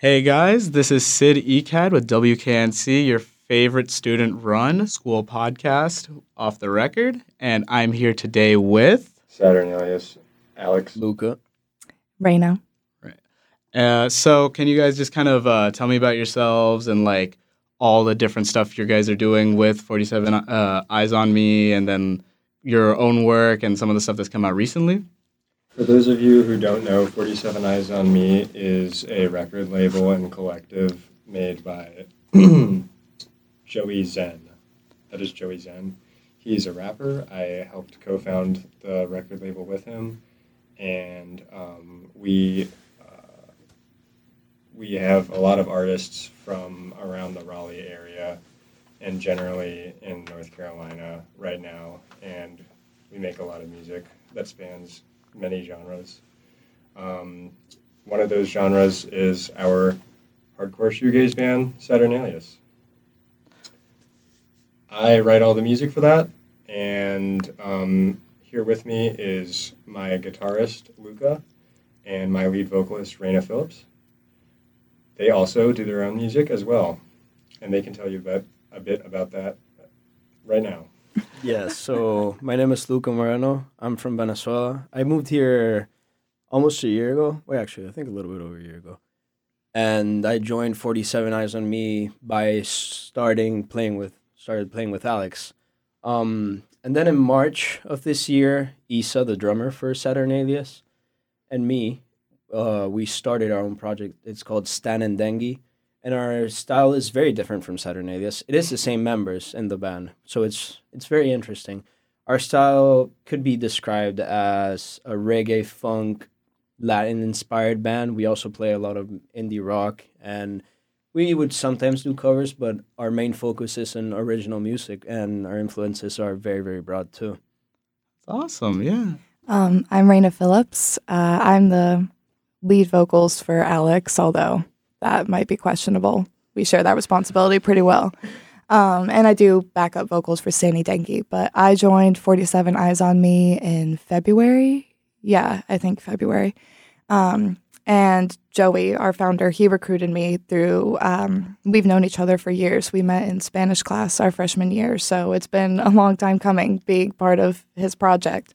Hey guys, this is Sid Ecad with WKNC, your favorite student run school podcast off the record. And I'm here today with. Saturnalius, Alex. Luca. Raina. Uh, so, can you guys just kind of uh, tell me about yourselves and like all the different stuff you guys are doing with 47 uh, Eyes on Me and then your own work and some of the stuff that's come out recently? For those of you who don't know, 47 Eyes on Me is a record label and collective made by Joey Zen. That is Joey Zen. He's a rapper. I helped co found the record label with him. And um, we uh, we have a lot of artists from around the Raleigh area and generally in North Carolina right now. And we make a lot of music that spans many genres. Um, one of those genres is our hardcore shoegaze band, Saturnalius. I write all the music for that, and um, here with me is my guitarist, Luca, and my lead vocalist, Raina Phillips. They also do their own music as well, and they can tell you about, a bit about that right now. Yeah, so my name is Luca Moreno. I'm from Venezuela. I moved here almost a year ago. Wait, actually, I think a little bit over a year ago. And I joined 47 Eyes on Me by starting playing with started playing with Alex. Um, and then in March of this year, Isa, the drummer for Saturnalius, and me, uh, we started our own project. It's called Stan and Dengue and our style is very different from Saturnalius. It is the same members in the band, so it's it's very interesting. Our style could be described as a reggae funk Latin inspired band. We also play a lot of indie rock and we would sometimes do covers, but our main focus is on original music and our influences are very, very broad too. Awesome, yeah. Um, I'm Raina Phillips. Uh, I'm the lead vocals for Alex, although that might be questionable. We share that responsibility pretty well. Um, and I do backup vocals for Sandy Dengue. But I joined 47 Eyes on Me in February. Yeah, I think February. Um, and Joey, our founder, he recruited me through, um, we've known each other for years. We met in Spanish class our freshman year. So it's been a long time coming being part of his project.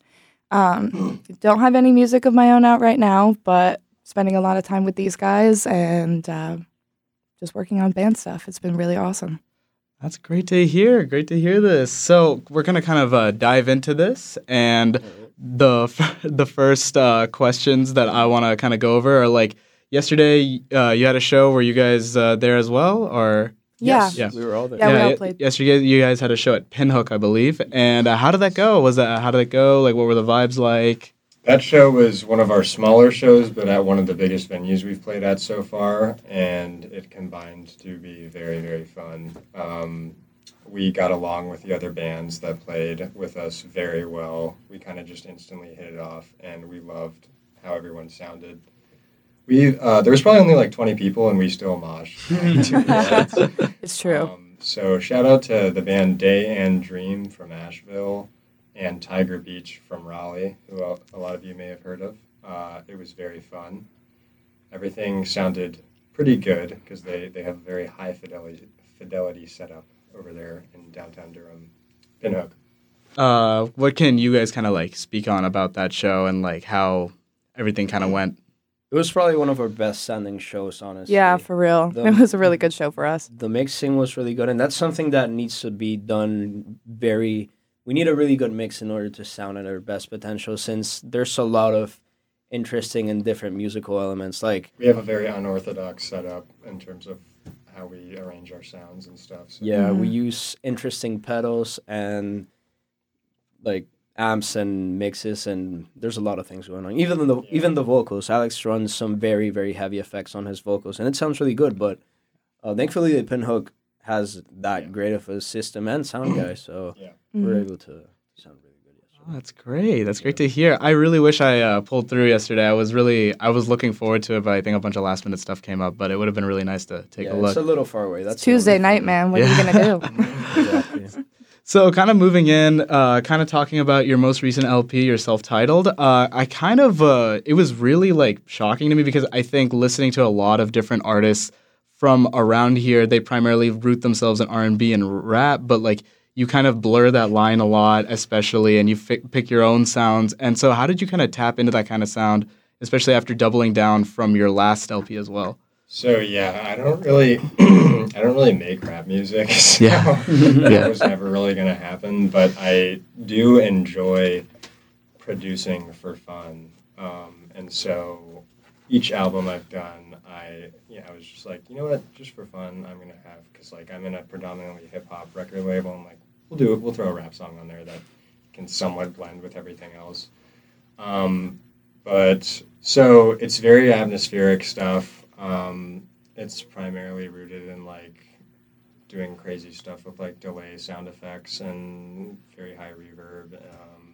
Um, don't have any music of my own out right now, but spending a lot of time with these guys and uh, just working on band stuff. It's been really awesome. That's great to hear. Great to hear this. So we're gonna kind of uh, dive into this, and the f- the first uh, questions that I want to kind of go over are like yesterday. Uh, you had a show. Were you guys uh, there as well, or? Yeah. Yes, yeah, we were all there. Yeah, we all played. Yesterday, you guys had a show at Pinhook, I believe. And uh, how did that go? Was that how did it go? Like, what were the vibes like? That show was one of our smaller shows, but at one of the biggest venues we've played at so far, and it combined to be very, very fun. Um, we got along with the other bands that played with us very well. We kind of just instantly hit it off, and we loved how everyone sounded. We uh, there was probably only like twenty people, and we still moshed. it's true. Um, so shout out to the band Day and Dream from Asheville and Tiger Beach from Raleigh, who a lot of you may have heard of. Uh, it was very fun. Everything sounded pretty good because they, they have a very high fidelity fidelity setup over there in downtown Durham. Pinhook. Uh, what can you guys kind of like speak on about that show and like how everything kind of went? It was probably one of our best sounding shows, honestly. Yeah, for real. The- it was a really good show for us. the mixing was really good and that's something that needs to be done very we need a really good mix in order to sound at our best potential since there's a lot of interesting and different musical elements like We have a very unorthodox setup in terms of how we arrange our sounds and stuff. So yeah we Mhm. use interesting pedals and like amps and mixes and there's a lot of things going on even the Yeah. even the vocals alex runs some very very heavy effects on his vocals and it sounds really good but uh, thankfully the pinhook has that Yeah. great of a system and sound guy so yeah. we're Mhm. able to sound really good yesterday. Oh, that's great. That's great to hear. I really wish I uh, pulled through yesterday. I was really, I was looking forward to it, but I think a bunch of last minute stuff came up. But it would have been really nice to take yeah, a look. It's a little far away. That's It's the only Tuesday night, man. What Yeah. are you going to do? exactly. So, kind of moving in, uh, kind of talking about your most recent LP, your self-titled. Uh, I kind of, uh, it was really like shocking to me because I think listening to a lot of different artists from around here, they primarily root themselves in R&B and rap, but like you kind of blur that line a lot, especially, and you fi- pick your own sounds. And so, how did you kind of tap into that kind of sound, especially after doubling down from your last LP as well? So yeah, I don't really, I don't really make rap music. So Yeah. that Yeah. was never really gonna happen. But I do enjoy producing for fun, um, and so each album I've done, I yeah, I was just like, you know what, just for fun, I'm gonna have because like I'm in a predominantly hip hop record label. I'm like, we'll do it. We'll throw a rap song on there that can somewhat blend with everything else. Um, but so it's very atmospheric stuff. Um, it's primarily rooted in like doing crazy stuff with like delay sound effects and very high reverb. Um,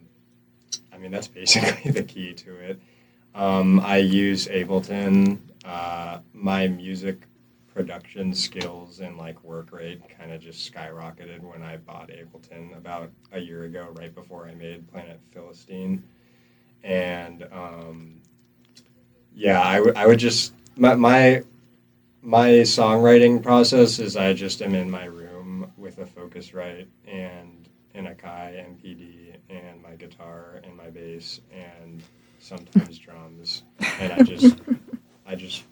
I mean, that's basically the key to it. Um, I use Ableton. Uh, my music production skills and like work rate kind of just skyrocketed when I bought Ableton about a year ago, right before I made Planet Philistine. And um, yeah, I would I would just my, my my songwriting process is I just am in my room with a Focusrite and an Akai MPD and my guitar and my bass and sometimes drums, and I just I just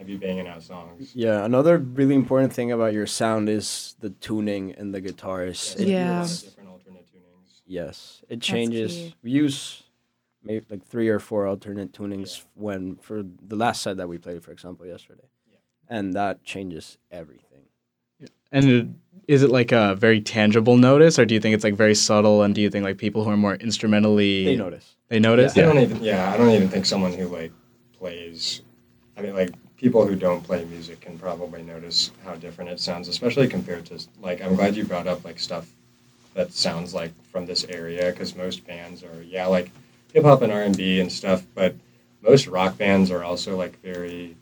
I be banging out songs. Yeah, another really important thing about your sound is the tuning and the guitars. I It- do a lot Yeah. different alternate tunings. yes, it changes. We use maybe like three or four alternate tunings when for the last set that we played, for example, yesterday, yeah. and that changes everything. And it- is it like a very tangible notice, or do you think it's like very subtle? And do you think like people who are more instrumentally They notice. They notice? I don't even yeah I don't even think someone who like plays. I mean like people who don't play music can probably notice how different it sounds, especially compared to like I'm glad you brought up like stuff that sounds like from this area because most bands are yeah like hip hop and R and B and stuff, but most rock bands are also like very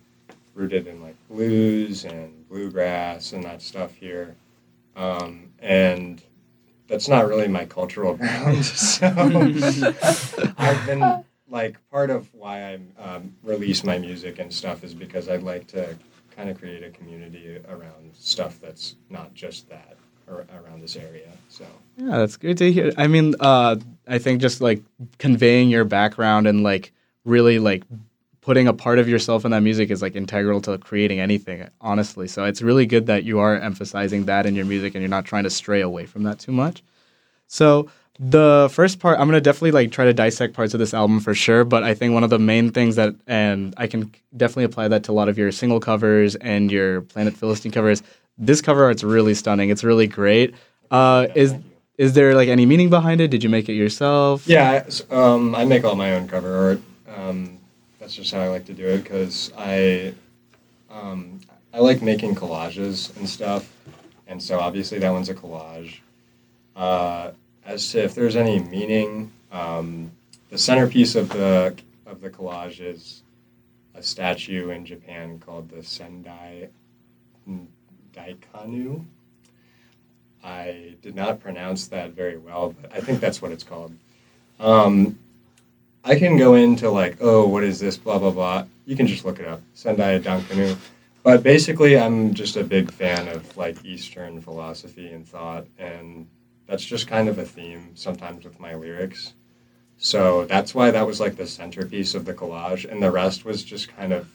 rooted in like blues and bluegrass and that stuff here, um, and that's not really my cultural ground. So I've been like part of why I um, release my music and stuff is because I'd like to kind of create a community around stuff that's not just that ar- around this area. So Yeah, that's great to hear. I mean, uh, I think just like conveying your background and like really like putting a part of yourself in that music is like integral to creating anything, honestly. So it's really good that you are emphasizing that in your music and you're not trying to stray away from that too much. So the first part, I'm gonna definitely like try to dissect parts of this album for sure. But I think one of the main things that, and I can definitely apply that to a lot of your single covers and your Planet Philistine covers. This cover art's really stunning. It's really great. Uh, is is there like any meaning behind it? Did you make it yourself? yeah, um, I make all my own cover art. Um, that's just how I like to do it because I um, I like making collages and stuff, and so obviously that one's a collage. Uh, as to if there's any meaning, um, the centerpiece of the of the collage is a statue in Japan called the Sendai Daikanu. I did not pronounce that very well, but I think that's what it's called. Um, I can go into like, oh, what is this? Blah blah blah. You can just look it up. Sendai Daikanu. But basically, I'm just a big fan of like Eastern philosophy and thought, and that's just kind of a theme sometimes with my lyrics. So that's why that was like the centerpiece of the collage, and the rest was just kind of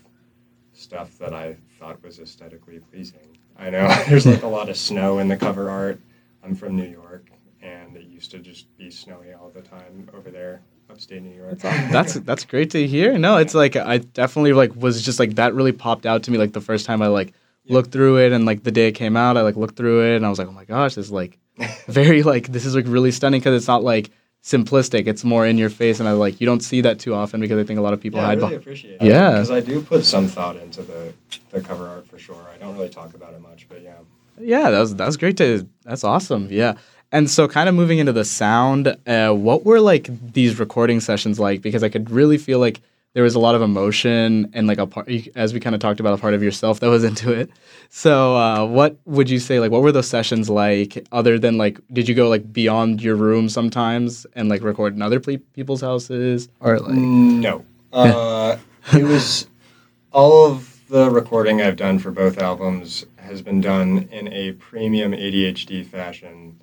stuff that I thought was aesthetically pleasing. I know there's like a lot of snow in the cover art. I'm from New York, and it used to just be snowy all the time over there, upstate New York. That's that's great to hear. No, it's like I definitely like was just like that really popped out to me like the first time I like looked through it and like the day it came out I like looked through it and I was like oh my gosh this is like very like this is like really stunning because it's not like simplistic it's more in your face and I like you don't see that too often because I think a lot of people yeah, I hide really behind. appreciate it. Yeah. because I do put some thought into the the cover art for sure. I don't really talk about it much, but yeah. Yeah, that was that was great to. That's awesome. Yeah, and so kind of moving into the sound, uh, what were like these recording sessions like? Because I could really feel like there was a lot of emotion and like a part, as we kind of talked about, a part of yourself that was into it. So, uh, what would you say? Like, what were those sessions like? Other than like, did you go like beyond your room sometimes and like record in other ple- people's houses, or like? No. Uh, it was all of the recording I've done for both albums has been done in a premium ADHD fashion.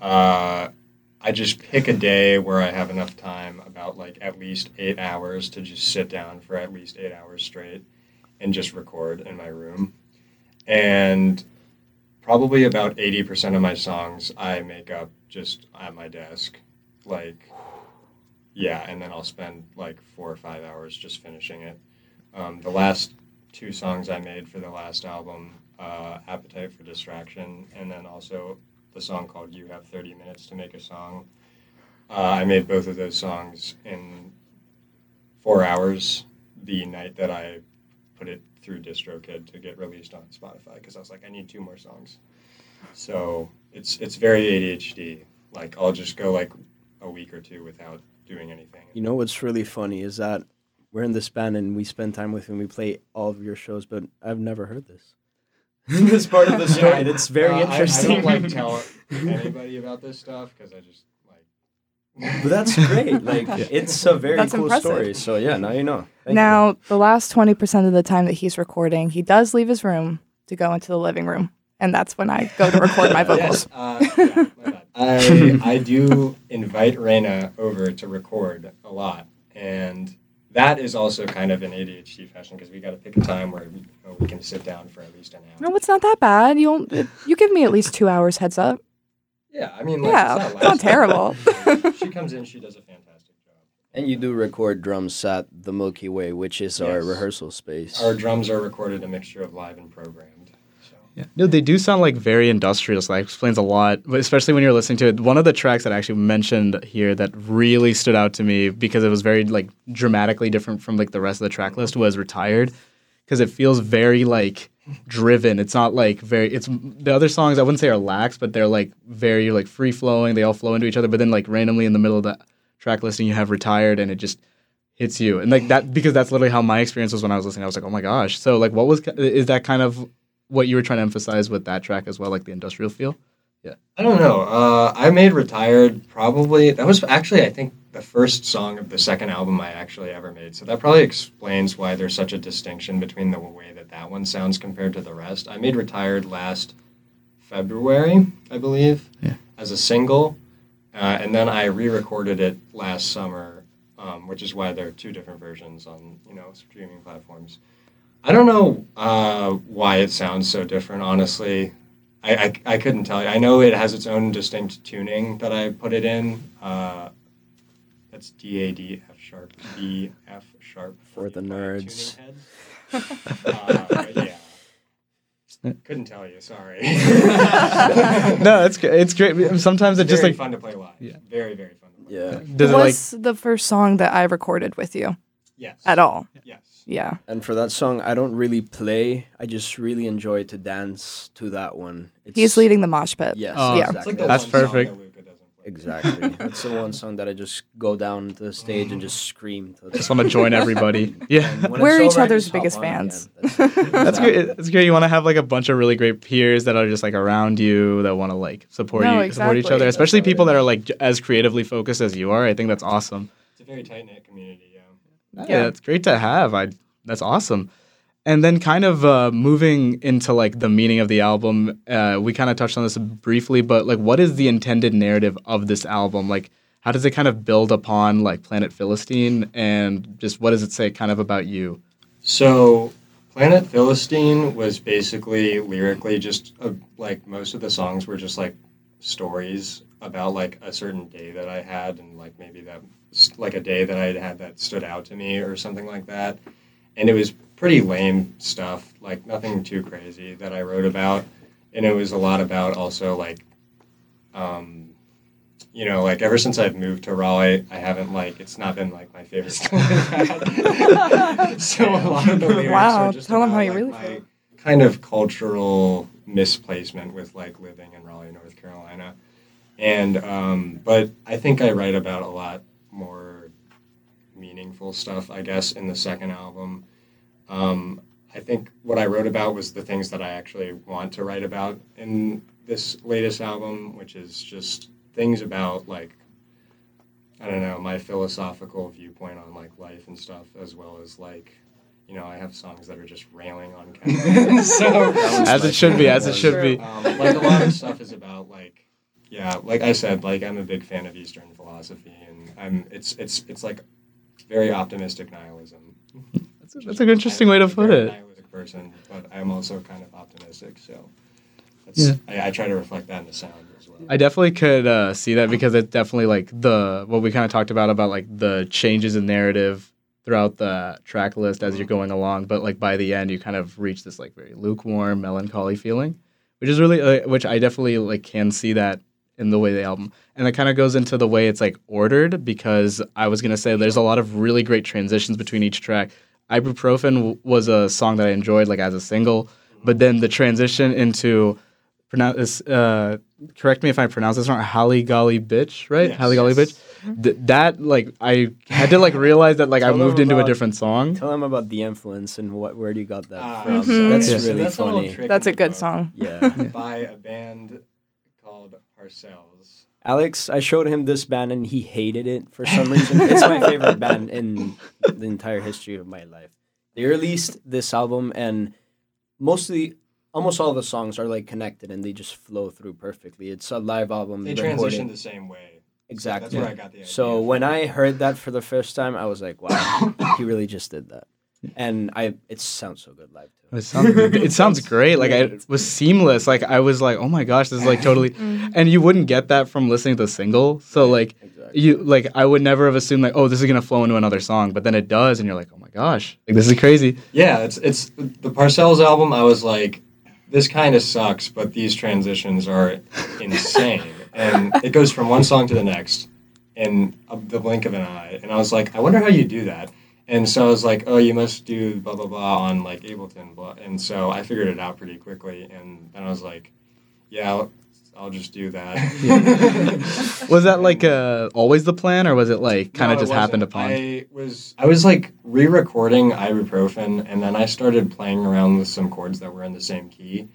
Uh, I just pick a day where I have enough time, about like at least eight hours, to just sit down for at least eight hours straight and just record in my room. And probably about 80% of my songs I make up just at my desk. Like, yeah, and then I'll spend like four or five hours just finishing it. Um, the last two songs I made for the last album, uh, Appetite for Distraction, and then also the song called You Have 30 Minutes to Make a Song. Uh, I made both of those songs in four hours the night that I put it through DistroKid to get released on Spotify because I was like, I need two more songs. So it's it's very ADHD. Like I'll just go like a week or two without doing anything. You know what's really funny is that we're in this band and we spend time with you and we play all of your shows, but I've never heard this. this part of the story. and It's very Uh, interesting. I, don't like tell anybody about this stuff because I just like. But that's great. Like it's a very That's cool impressive. story. So yeah, now you know. Thank now, the last 20% of the time that he's recording, he does leave his room to go into the living room. And that's when I go to record my vocals. Yes, uh, yeah, my. I I do invite Raina over to record a lot, and that is also kind of an ADHD fashion because we got to pick a time where we, you know, we can sit down for at least an hour. No, it's not that bad. You'll you give me at least two hours heads up. Yeah, I mean, like, Yeah, it's it's not, not terrible. she comes in, she does a fantastic job. And you do record drums at the Milky Way, which is our rehearsal space. Our drums are recorded a mixture of live and programmed. Yeah. No, they do sound like very industrial. So that explains a lot, but especially when you're listening to it. One of the tracks that I actually mentioned here that really stood out to me because it was very like dramatically different from like the rest of the track list was "Retired," because it feels very like driven. It's not like very. It's the other songs I wouldn't say are lax, but they're like very like free flowing. They all flow into each other. But then like randomly in the middle of the track listing, you have "Retired," and it just hits you. And like that because that's literally how my experience was when I was listening. I was like, oh my gosh. So like, what was is that kind of what you were trying to emphasize with that track as well, like the industrial feel? Yeah. I don't know. Uh, I made "Retired" probably. That was actually, I think, the first song of the second album I actually ever made. So that probably explains why there's such a distinction between the way that that one sounds compared to the rest. I made "Retired" last February, I believe, Yeah. as a single, uh, and then I re-recorded it last summer, um, which is why there are two different versions on you know streaming platforms. I don't know uh, why it sounds so different, honestly. I, I, I couldn't tell you. I know it has its own distinct tuning that I put it in. Uh, that's D A D F sharp D F sharp For the nerds. tuning heads. uh, yeah. Couldn't tell you. Sorry. no, it's great. It's great. Sometimes it It's just very like fun to play live. Yeah. Very very fun to play. yeah. live. does it like was the first song that I recorded with you Yes. at all. Yes. Yeah. And for that song, I don't really play. I just really enjoy to dance to that one. It's, He's leading the mosh pit. Yes, Oh, Yeah. It's like the. That's perfect. that Luca doesn't play. Exactly. That's the one song that I just go down to the stage and just scream. To just want to join everybody? Yeah. We're each over, other's biggest fans. That's, That's great. It's great. You want to have like a bunch of really great peers that are just like around you that want to like support No, you, support each other, especially That's people that are like j- as creatively focused as you are. I think that's awesome. It's a very tight knit community. Yeah. Yeah, it's great to have. I that's awesome. And then kind of uh, moving into like the meaning of the album, uh, we kind of touched on this briefly, but like, what is the intended narrative of this album? Like, how does it kind of build upon like Planet Philistine, and just what does it say kind of about you? So, Planet Philistine was basically lyrically just uh like most of the songs were just like stories about like a certain day that I had and like maybe that like a day that I had that stood out to me or something like that. And it was pretty lame stuff, like nothing too crazy that I wrote about. And it was a lot about also like, um, you know, like ever since I've moved to Raleigh, I haven't like it's not been like my favorite school so a lot of the lyrics Wow, are just tell about, how you like, really my feel. Kind of cultural misplacement with like living in Raleigh, North Carolina, and um, but I think I write about a lot more meaningful stuff, I guess, in the second album. Um, I think what I wrote about was the things that I actually want to write about in this latest album, which is just things about like I don't know my philosophical viewpoint on like life and stuff, as well as like you know I have songs that are just railing on Kevin. so As it should be, as it should be. um, like a lot of stuff is about like yeah, like I said, like I'm a big fan of Eastern philosophy, I'm it's it's it's like very optimistic nihilism. That's, a- that's an interesting way to put it. Nihilistic person, but I'm also kind of optimistic, so Yeah. I, I try to reflect that in the sound as well. I definitely could uh, see that because it definitely like the what we kind of talked about about like the changes in narrative throughout the track list as you're going along, but like by the end you kind of reach this like very lukewarm, melancholy feeling, which is really uh, which I definitely like can see that in the way the album and it kind of goes into the way it's like ordered because I was gonna say there's a lot of really great transitions between each track. Ibuprofen w- was a song that I enjoyed like as a single, but then the transition into pronounce uh correct me if I pronounce this wrong. Holly Golly Bitch, right? Yes, Holly Golly yes. Bitch. Th- that like I had to like realize that like I Tell them moved into a different song. Tell them about the influence and what where do you got that Ah, from. Mhm. That's Yeah. really that's a funny. trick That's a good song. Yeah. by a band Parcels. Alex, I showed him this band and he hated it for some reason. it's my favorite band in the entire history of my life. They released this album and mostly almost all the songs are like connected and they just flow through perfectly. It's a live album. They recorded- transition the same way. Exactly. So that's where I got the idea. So when I heard that for the first time, I was like, "Wow, he really just did that," and I it sounds so good live too. It sounds, it sounds great. Like I, it was seamless. Like I was like, oh my gosh, this is like totally. Mm-hmm. And you wouldn't get that from listening to the single. So like Exactly. you like I would never have assumed like oh this is gonna flow into another song, but then it does, and you're like oh my gosh, like this is crazy. yeah, it's it's the Parcels album. I was like, this kind of sucks, but these transitions are insane, and it goes from one song to the next in a, the blink of an eye. And I was like, I wonder how you do that. And so I was like, oh, you must do blah blah blah on like Ableton, blah. And so I figured it out pretty quickly, and then I was like, yeah, I'll, I'll just do that. Was that like uh, always the plan, or was it like kind of it just happened upon? I was I was like re-recording ibuprofen, and then I started playing around with some chords that were in the same key,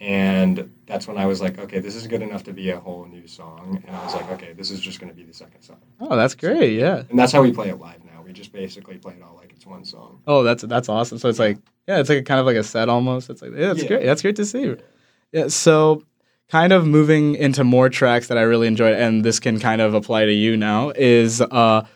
and that's when I was like, okay, this is good enough to be a whole new song, and I was like, okay, this is just going to be the second song, Oh, that's great. Yeah. and that's how we play it live now. We just basically play it all like it's one song. Oh, that's that's awesome. So it's like yeah, it's like kind of like a set almost. It's like yeah, that's Yeah. great. That's great to see. Yeah. So kind of moving into more tracks that I really enjoyed, and this can kind of apply to you now. Is uh,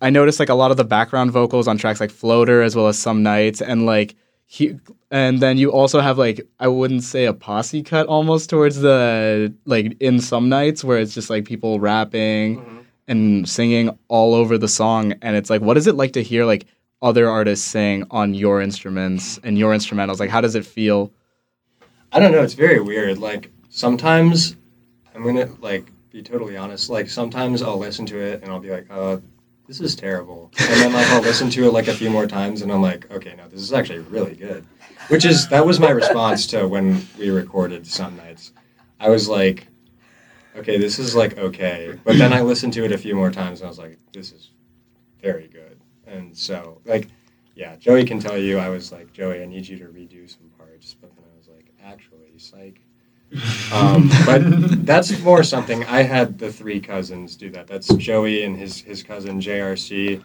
I noticed like a lot of the background vocals on tracks like Floater as well as Some Nights, and like he, and then you also have like I wouldn't say a posse cut almost towards the like in Some Nights where it's just like people rapping and singing all over the song and it's like what is it like to hear like other artists sing on your instruments and your instrumentals like how does it feel I don't know. It's very weird. Like sometimes I'm gonna like be totally honest. Like sometimes I'll listen to it and I'll be like, oh, this is terrible," and then like I'll listen to it like a few more times and I'm like, "Okay, no, this is actually really good." Which is that was my response to when we recorded some nights. I was like, "Okay, this is like okay," but then I listened to it a few more times and I was like, "This is very good." And so like. Yeah, Joey can tell you. I was like, Joey, I need you to redo some parts, but then I was like, actually, psych. Um, but that's more something. I had the three cousins do that. That's Joey and his his cousin JRC,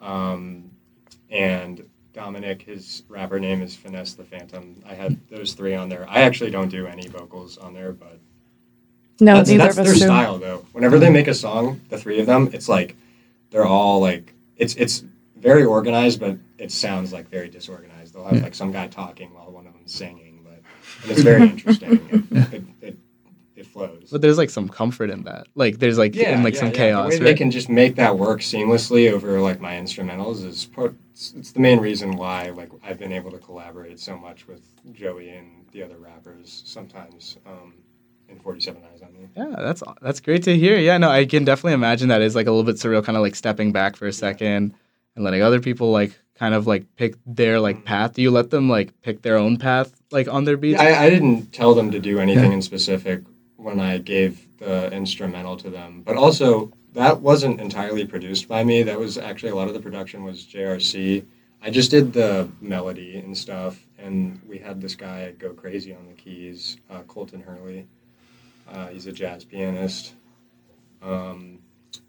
um, and Dominic. His rapper name is Finesse the Phantom. I had those three on there. I actually don't do any vocals on there, but No, that's, neither that's of their do. style though. Whenever they make a song, the three of them, it's like they're all like it's it's very organized, but it sounds like very disorganized. They'll have like some guy talking while one of them's singing, but and it's very interesting. It, it, it, it flows. but there's like some comfort in that like there's like in like some chaos The way right? they can just make that work seamlessly over like my instrumentals is part. It's, it's the main reason why like I've been able to collaborate so much with Joey and the other rappers. Sometimes um, in Forty Seven Eyes on Me. yeah that's that's great to hear yeah no i can definitely imagine that is like a little bit surreal kind of like stepping back for a second and letting other people like kind of like pick their like path do you let them like pick their own path like on their beats I, I didn't tell them to do anything in specific. when I gave the instrumental to them. But also, that wasn't entirely produced by me. That was actually a lot of the production was JRC. I just did the melody and stuff, and we had this guy go crazy on the keys, uh, Colton Hurley. Uh, he's a jazz pianist. Um,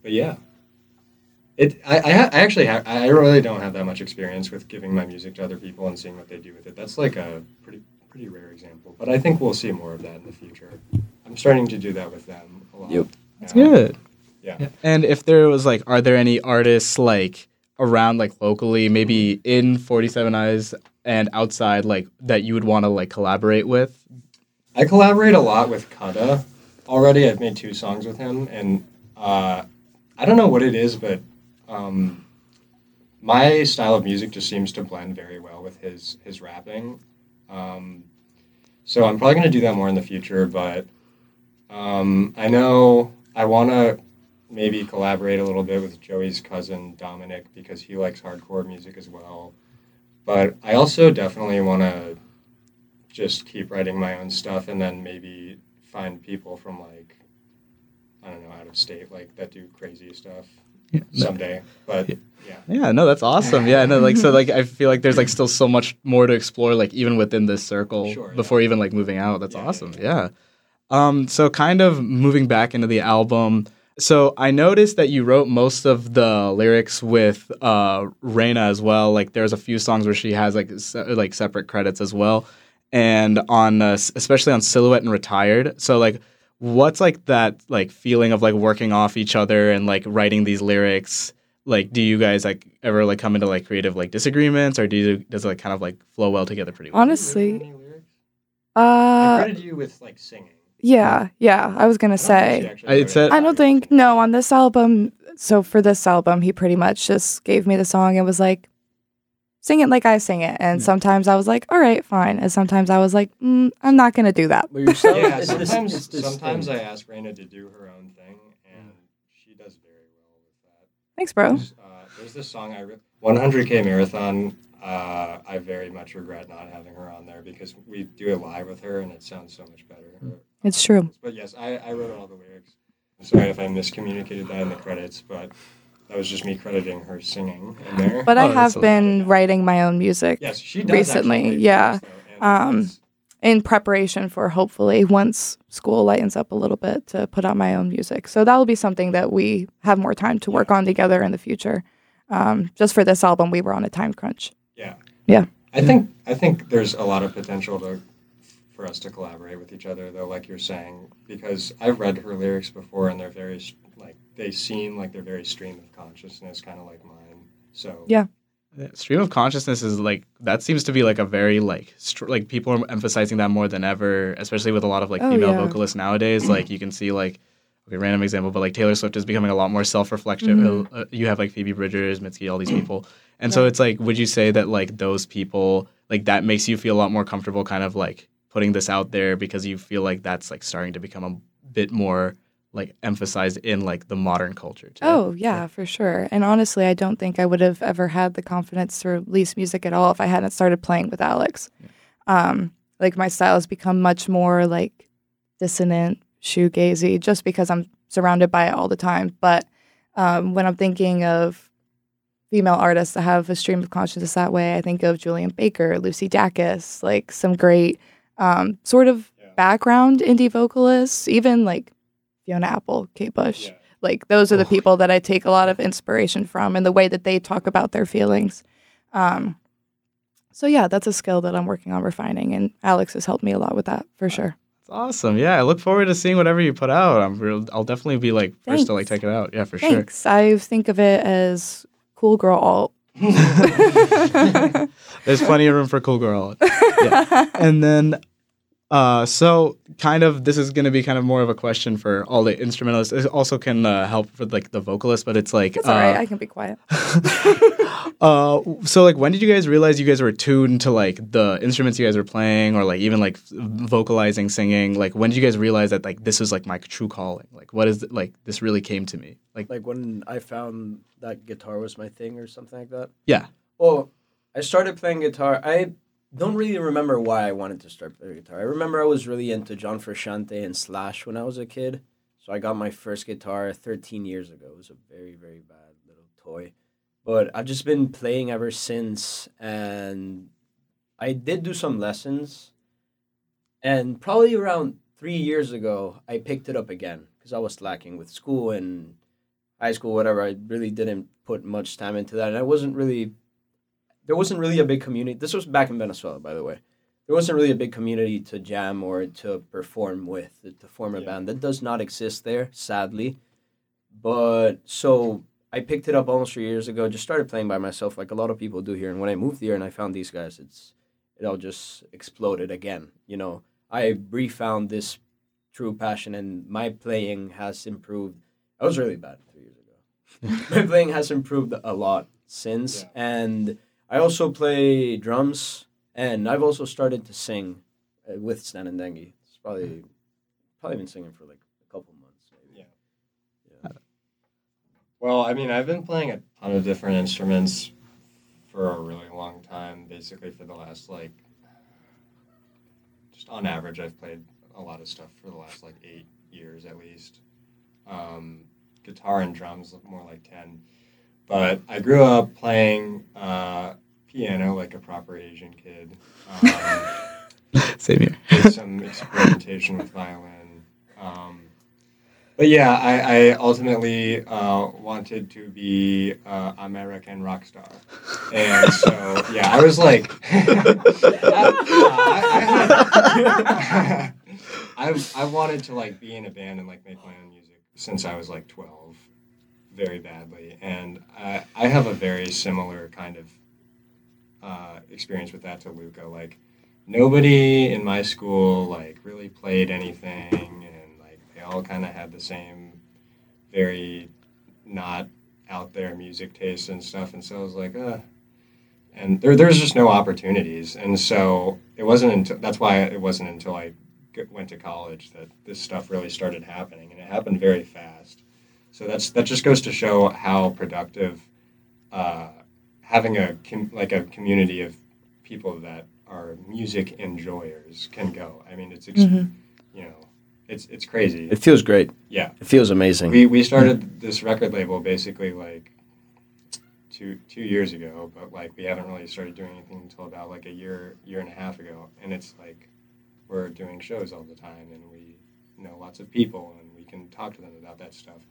but yeah, it. I, I, ha- I actually ha- I really don't have that much experience with giving my music to other people and seeing what they do with it. That's like a pretty pretty rare example. But I think we'll see more of that in the future. I'm starting to do that with them a lot. Yep. That's now. good. Yeah. And if there was like, are there any artists like around like locally, maybe in Forty Seven Eyes and outside, like that you would want to like collaborate with? I collaborate a lot with Kutta already. I've made two songs with him, and uh, I don't know what it is, but um, my style of music just seems to blend very well with his his rapping. Um, so I'm probably going to do that more in the future, but um, I know I want to maybe collaborate a little bit with Joey's cousin Dominic because he likes hardcore music as well. But I also definitely want to just keep writing my own stuff and then maybe find people from like I don't know out of state like that do crazy stuff Yeah, someday. But yeah, Yeah, no, that's awesome. Yeah, no, like so, like I feel like there's like still so much more to explore, like even within this circle Sure, yeah. before even like moving out. That's Yeah, yeah, awesome. yeah. Yeah. Um, so kind of moving back into the album. So I noticed that you wrote most of the lyrics with uh Raina as well. Like there's a few songs where she has like se- like separate credits as well, and on uh, especially on Silhouette and Retired. So like. What's like that like feeling of like working off each other and like writing these lyrics like do you guys like ever like come into like creative like disagreements or do you does it like kind of like flow well together pretty well Honestly, Any? I uh, credited you with like singing. yeah, yeah. I was gonna I don't think she say. actually I- wrote it said- I don't think no on this album. So for this album, he pretty much just gave me the song and was like, "Sing it like I sing it." And Mm. sometimes I was like, "All right, fine," and sometimes I was like, mm, "I'm not gonna do that." But yourself, Yeah, sometimes it's sometimes. I ask Raina to do her own thing, and she does very well with that. Thanks, bro. There's, uh, there's this song I re- 100k marathon. Uh, I very much regret not having her on there because we do it live with her and it sounds so much better. It's true. But yes, I, I wrote all the lyrics. I'm sorry if I miscommunicated that in the credits, but that was just me crediting her singing in there. But Oh, I have so- been writing my own music yes, she does recently, yeah. lyrics, though, and Um, in preparation for hopefully once school lightens up a little bit to put out my own music. So that will be something that we have more time to work on together in the future. Um, just for this album, we were on a time crunch. Yeah. Yeah. I think I think there's a lot of potential to for us to collaborate with each other though, like you're saying, because I've read her lyrics before and they're very like they seem like they're very stream of consciousness, kind of like mine. So Yeah. Yeah, stream of consciousness is like that seems to be like a very like str- like people are emphasizing that more than ever especially with a lot of like Oh, female yeah. vocalists nowadays like you can see like okay random example but like taylor swift is becoming a lot more self-reflective Mhm. uh, you have like phoebe bridgers mitski all these people and so it's like would you say that like those people like that makes you feel a lot more comfortable kind of like putting this out there because you feel like that's like starting to become a bit more like emphasized in like the modern culture too Oh, yeah, for sure. And honestly, I don't think I would have ever had the confidence to release music at all if I hadn't started playing with Alex. Um, like my style has become much more like dissonant, shoegazy, just because I'm surrounded by it all the time. But um, when I'm thinking of female artists that have a stream of consciousness that way, I think of Julien Baker, Lucy Dacus, like some great um, sort of Yeah. background indie vocalists, even like Fiona Apple, Kate Bush. Yeah. Like those are the people that I take a lot of inspiration from and the way that they talk about their feelings. Um, so yeah, that's a skill that I'm working on refining, and Alex has helped me a lot with that for sure. It's awesome. Yeah, I look forward to seeing whatever you put out. I'm real, I'll definitely be like first to like Thanks. check it out. Yeah, for sure. Thanks. I think of it as cool girl alt. There's plenty of room for cool girl. Yeah. and then uh so kind of this is going to be kind of more of a question for all the instrumentalists. It also can uh, help for like the vocalist, but it's like That's all right. uh, I can be quiet. uh so like when did you guys realize you guys were tuned to like the instruments you guys were playing or like even like vocalizing singing like when did you guys realize that like this was like my true calling like what is like this really came to me like like when I found that guitar was my thing or something like that. yeah Well, I started playing guitar. I don't really remember why I wanted to start playing guitar. I remember I was really into John Frusciante and Slash when I was a kid. So I got my first guitar 13 years ago. It was a very, very bad little toy. But I've just been playing ever since. And I did do some lessons. And probably around three years ago, I picked it up again because I was slacking with school and high school, whatever. I really didn't put much time into that. And I wasn't really there wasn't really a big community. This was back in Venezuela, by the way. There wasn't really a big community to jam or to perform with, to form a Yeah. band. That does not exist there, sadly. But so I picked it up almost three years ago. Just started playing by myself, like a lot of people do here. And when I moved here and I found these guys, it's it all just exploded again. You know, I refound this true passion, and my playing has improved. I was really bad three years ago. my playing has improved a lot since, Yeah. and I also play drums, and I've also started to sing uh, with Stan and. It's probably probably been singing for like a couple months. Maybe. Yeah. Well, I mean, I've been playing a ton of different instruments for a really long time. Basically, for the last like, just on average, I've played a lot of stuff for the last like eight years at least. Um, guitar and drums, look more like ten. But I grew up playing uh, piano like a proper Asian kid. Um, Same here. did some experimentation with violin. Um, but yeah, I, I ultimately uh, wanted to be uh, American rock star, and so yeah, I was like, I, I, I, I wanted to like be in a band and like make my own music since I was like twelve, very badly, and I, I have a very similar kind of uh, experience with that to Luca, like nobody in my school like really played anything. And like they all kind of had the same very not out there music tastes and stuff. And so i was like uh and there there's just no opportunities. And so it wasn't until that's why it wasn't until I went to college that this stuff really started happening. And it happened very fast so that's that just goes to show how productive uh, having a com- like a community of people that are music enjoyers can go. I mean, it's ex- Mhm. you know, it's it's crazy. It feels great. yeah, It feels amazing. we we started this record label basically like two two years ago, but like we haven't really started doing anything until about like a year year and a half ago, and it's like we're doing shows all the time, and we know lots of people, and we can talk to them about that stuff.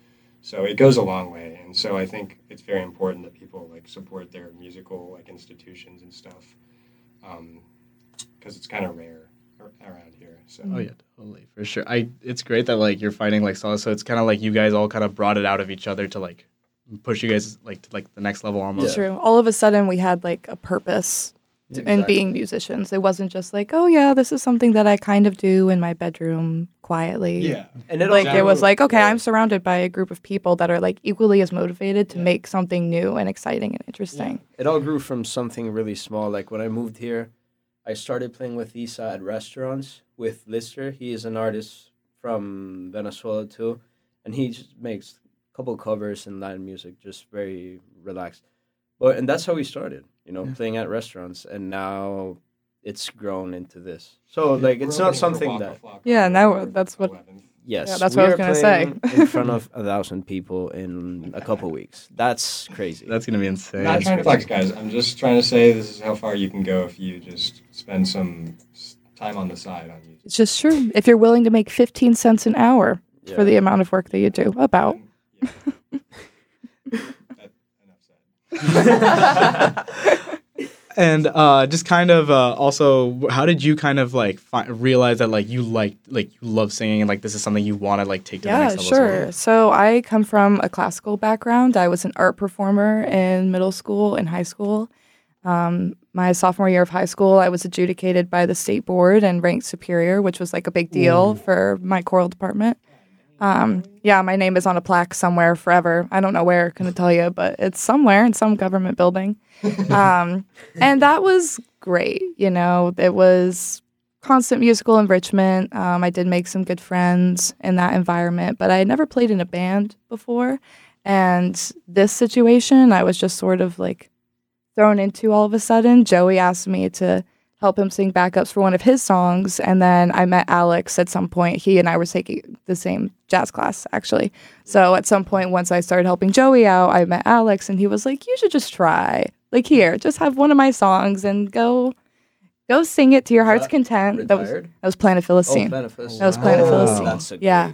So it goes a long way, and so I think it's very important that people like support their musical like institutions and stuff, um, because it's kind of rare around here. So Oh yeah, totally for sure. I it's great that like you're fighting like Salah, so it's kind of like you guys all kind of brought it out of each other to like push you guys like to like the next level almost. It's true. All of a sudden, we had like a purpose in Exactly. being musicians. It wasn't just like, oh yeah, this is something that I kind of do in my bedroom quietly. yeah, and it Like it was like, okay, yeah. I'm surrounded by a group of people that are like equally as motivated to Yeah. make something new and exciting and interesting. it all grew from something really small. Like when I moved here, I started playing with Isa at restaurants with Lister. He is an artist from Venezuela too, and he just makes a couple covers and Latin music, just very relaxed. But and that's how we started, you know, playing at restaurants, and now it's grown into this. So like it's not something that Yeah, now that's what- yes, Yeah, that's what I was gonna say. in front of a thousand people in a couple weeks. That's crazy. That's gonna be insane. I'm not trying to flex, guys. I'm just trying to say this is how far you can go if you just spend some time on the side on YouTube. It's just true. If you're willing to make 15 cents an hour Yeah. for the amount of work that you do, about. Yeah. That- enough said. And uh, just kind of uh, also, how did you kind of like fi- realize that like you like like you love singing and like this is something you want to like take to the next level? sure. So I come from a classical background. I was an art performer in middle school and high school. Um, my sophomore year of high school, I was adjudicated by the state board and ranked superior, which was like a big deal for my choral department. Um, yeah, my name is on a plaque somewhere forever. I don't know where, couldn't tell you, but it's somewhere in some government building. Um, and that was great. You know, it was constant musical enrichment. Um, I did make some good friends in that environment, but I had never played in a band before. And this situation, I was just sort of like thrown into all of a sudden. Joey asked me to help him sing backups for one of his songs. And then I met Alex at some point. He and I were taking the same jazz class, actually. So at some point, once I started helping Joey out, I met Alex and he was like, You should just try. Like, here, just have one of my songs and go. Go sing it to your heart's content. That was that was Planet Philistine. Oh, Planet Philistine. That was Planet Wow. Philistine. Yeah.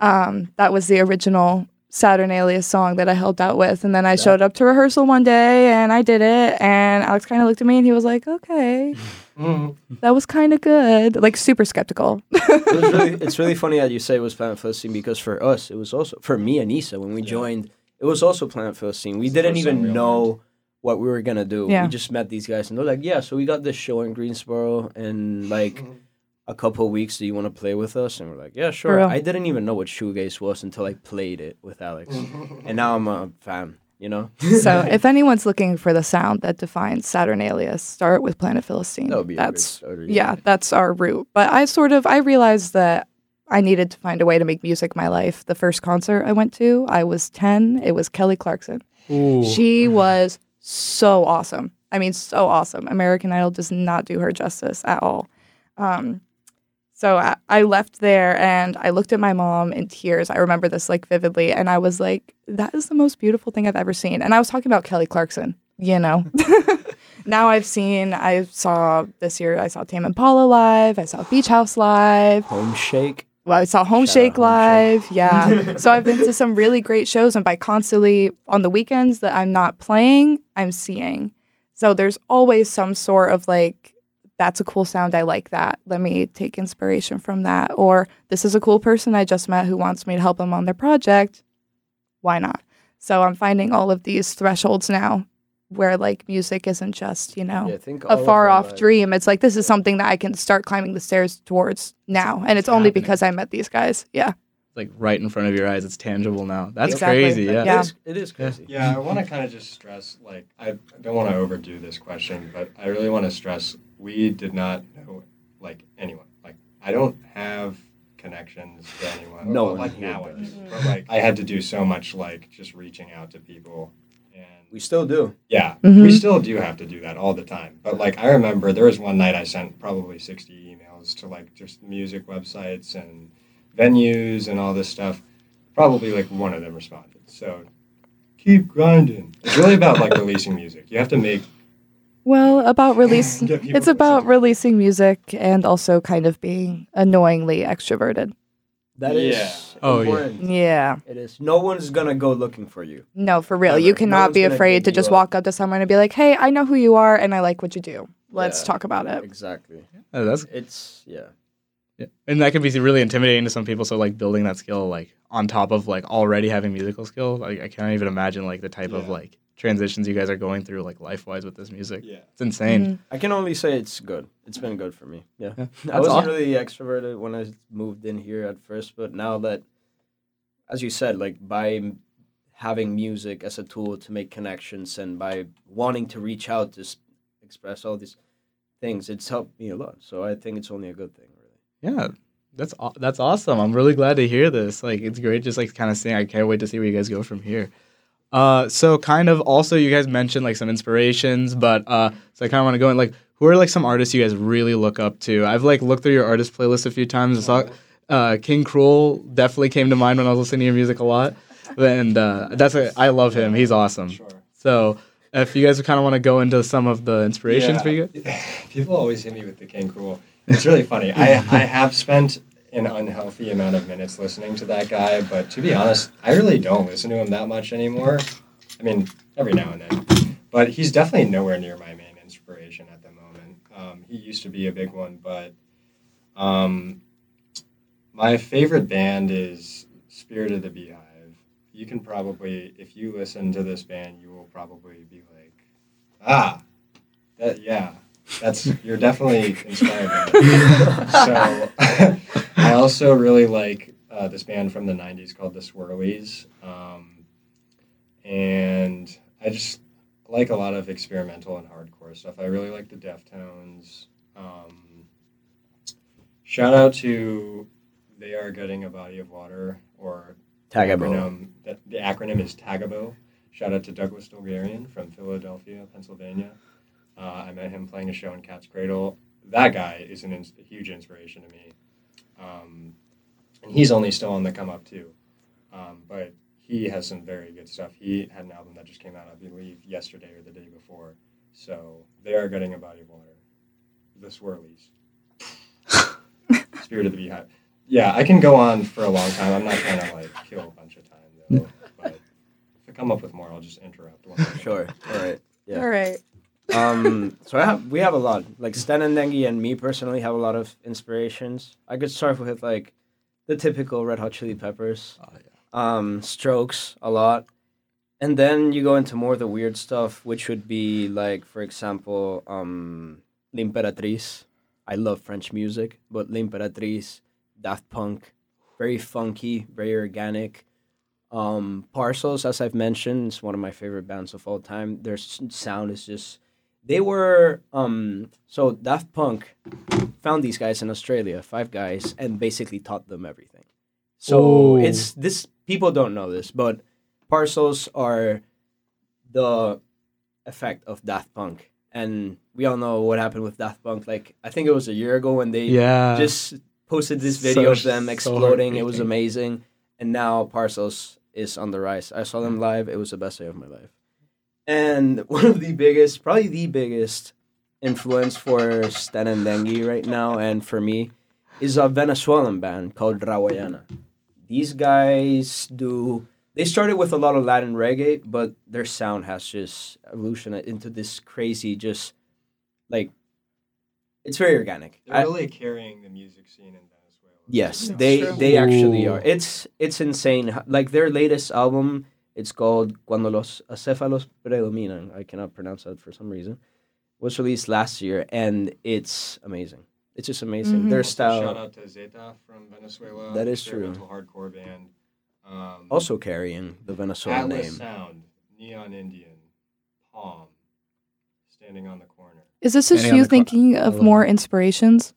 Um, that was the original Saturnalia song that I helped out with. And then I showed up to rehearsal one day and I did it. And Alex kind of looked at me and he was like, okay, Mhm. that was kind of good. Like, super skeptical. it was really, it's really funny that you say it was Planet Philistine because for us, it was also for me and Isa when we Yeah. joined. It was also Planet Philistine. We It's didn't even we all know what we were gonna do. Yeah. We just met these guys and they're like, "Yeah, so we got this show in Greensboro and like Mhm. A couple of weeks. Do you want to play with us?" And we're like, "Yeah, sure." I didn't even know what shoegaze was until I played it with Alex, and now I'm a fan. You know, so, if anyone's looking for the sound that defines Saturnalia, start with Planet Philistine. that would be That's starter, yeah, that's our route. But I sort of I realized that I needed to find a way to make music my life. The first concert I went to, I was 10. It was Kelly Clarkson. Ooh. She was so awesome. I mean, so awesome. American Idol does not do her justice at all. Um, so I, I left there and I looked at my mom in tears. I remember this like vividly, and I was like, "That is the most beautiful thing I've ever seen." And I was talking about Kelly Clarkson, you know. now I've seen. I saw this year. I saw Tame Impala live. I saw Beach House live. home shake. Well, I saw Home Shout Shake out Home live. Yeah. so I've been to some really great shows, and by constantly on the weekends that I'm not playing, I'm seeing. So there's always some sort of like, that's a cool sound. I like that. Let me take inspiration from that. Or this is a cool person I just met who wants me to help them on their project. Why not? So I'm finding all of these thresholds now where like music isn't just, you know, Yeah, think a far our off lives- dream. It's like this is something that I can start climbing the stairs towards now, and it's only happening. because I met these guys. Yeah, like right in front of your eyes. It's tangible now. That's Exactly. crazy. Yeah. Yeah. It is, it is crazy. Yeah, I want to kind of just stress, like, I don't want to overdo this question, but I really want to stress we did not know, like, anyone. Like, I don't have connections to anyone. No Well, one like now I do. But, like, I had to do so much, like, just reaching out to people. And We still do. yeah, Mhm. we still do have to do that all the time. But, like, I remember there was one night I sent probably 60 emails to, like, just music websites and venues and all this stuff. Probably, like, one of them responded. So, keep grinding. It's really about like releasing music. You have to make. Well, about release, it's about releasing music and also kind of being annoyingly extroverted. That is Yeah. Oh, yeah. important. Yeah, It is. No one's gonna go looking for you. no, for real. Never. You cannot one's be afraid to just up. walk up to someone and be like, "Hey, I know who you are, and I like what you do. Let's Yeah. talk about it." Exactly. Oh, that's It's yeah. yeah. and that can be really intimidating to some people. So like building that skill like on top of like already having musical skill, like I can't even imagine like the type of like transitions you guys are going through like life wise with this music. Yeah. It's insane. Mhm. I can only say it's good. It's been good for me. Yeah. Yeah. I wasn't aw- really extroverted when I moved in here at first, but now that, as you said, like by having music as a tool to make connections and by wanting to reach out to s- express all these things, it's helped me a lot. So I think it's only a good thing, really. Yeah. That's aw- that's awesome. I'm really glad to hear this. Like it's great just like kind of seeing I can't wait to see where you guys go from here. Uh so kind of also you guys mentioned like some inspirations, but uh so I kind of want to go in like who are like some artists you guys really look up to? I've like looked through your artist playlist a few times. I saw uh King Krule definitely came to mind when I was listening to your music a lot. And uh that's a, I love him. He's awesome. Sure. So if you guys kind of want to go into some of the inspirations for you guys. People always hit me with the King Krule. It's really funny. I, I have spent an unhealthy amount of minutes listening to that guy, but to be honest, I really don't listen to him that much anymore. I mean, every now and then. But he's definitely nowhere near my main inspiration at the moment. Um, he used to be a big one, but um, my favorite band is Spirit of the Beehive. You can probably, if you listen to this band, you will probably be like, ah, that, yeah, that's you're definitely inspired. by that. so I also really like uh, this band from the '90s called the Swirlies, um, and I just like a lot of experimental and hardcore stuff. I really like the Deftones. Um, shout out to they are getting a body of water or Tagabo. acronym. The, the acronym is Tagabo. Shout out to Douglas Dolgarian from Philadelphia, Pennsylvania. Uh, I met him playing a show in Cat's Cradle. That guy is an ins- a huge inspiration to me. Um, and he's only still on the come up too. Um, but he has some very good stuff. He had an album that just came out, I believe, yesterday or the day before. So they are getting a body of water. The Swirlies. Spirit of the Beehive. Yeah, I can go on for a long time. I'm not trying to like kill a bunch of time though. but if I come up with more, I'll just interrupt. One Sure. All right. Yeah. All right. Um, so I have we have a lot. Like Stan and Dengi and me personally have a lot of inspirations. I could start with like the typical Red Hot Chili Peppers, Oh, yeah. um, Strokes a lot, and then you go into more of the weird stuff, which would be like, for example, um, L'Imperatrice. I love French music, but L'Imperatrice, Daft Punk, very funky, very organic. Um, Parcels, as I've mentioned, is one of my favorite bands of all time. Their sound is just. They were um so Daft Punk found these guys in Australia, five guys, and basically taught them everything. So Ooh. it's this people don't know this, but parcels are the effect of Daft Punk. And we all know what happened with Daft Punk. Like I think it was a year ago when they Yeah. just posted this video of So- them so exploding. it was amazing. And now Parcels is on the rise. I saw them live. It was the best day of my life. And one of the biggest, probably the biggest influence for Stan and Dengi right now and for me is a Venezuelan band called Rawayana. These guys do they started with a lot of Latin reggae, but their sound has just evolutioned into this crazy just like it's very organic. They're I- really carrying the music scene in Venezuela. Yes, they they actually are. It's it's insane. Like their latest album, it's called Cuando los acéfalos predominan. I cannot pronounce that for some reason. Was released last year, and it's amazing. It's just amazing. Mhm. Their Also, style, Shout out to Zeta from Venezuela. That is true. experimental hardcore band. Um, also carrying the Venezuelan Atlas name. Sound, Neon Indian, Palm, Standing on the Corner. Is this just Standing you the cor- thinking of love more it. inspirations?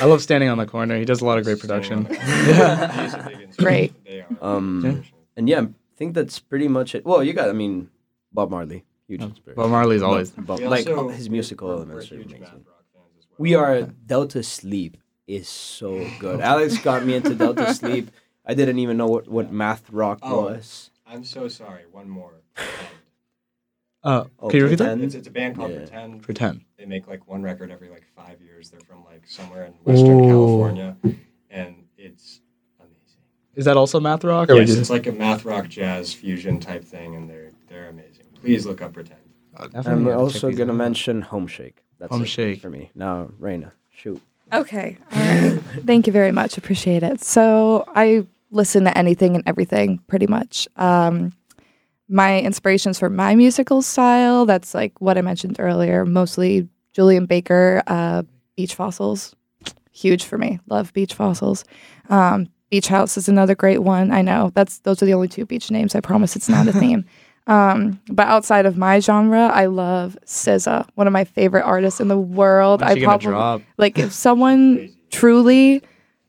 I love standing on the corner. He does a lot of great production. yeah. He is a big inspiration. Great. They are. Um, Yeah. inspiration. And yeah, I think that's pretty much it. Well, you got, I mean, Bob Marley, huge inspiration. Bob Marley's always. Bob, like also- his musical we're- elements we're amazing. rock fans as well. We are Delta Sleep is so good. Alex got me into Delta Sleep. I didn't even know what, what math rock Oh. was. I'm so sorry. One more. Pretend. Uh, Oh, can you repeat that? It's, it's a band called Yeah. Pretend. Pretend. They make like one record every like five years. They're from like somewhere in Western Ooh. California, and it's amazing. Is that also math rock? Yes, just- it's like a math rock jazz fusion type thing, and they're they're amazing. Please look up Pretend. Uh, I'm definitely to also gonna out. mention Home Shake. That's Home Shake. for me. Now, Raina, shoot. Okay. All right. Thank you very much. Appreciate it. So I listen to anything and everything pretty much. Um, my inspirations for my musical style, that's like what I mentioned earlier, mostly Julien Baker, uh, Beach Fossils. Huge for me. Love Beach Fossils. Um, beach House is another great one. I know that's those are the only two beach names. I promise it's not a theme. Um, but outside of my genre, I love SZA, one of my favorite artists in the world. I probably like if someone truly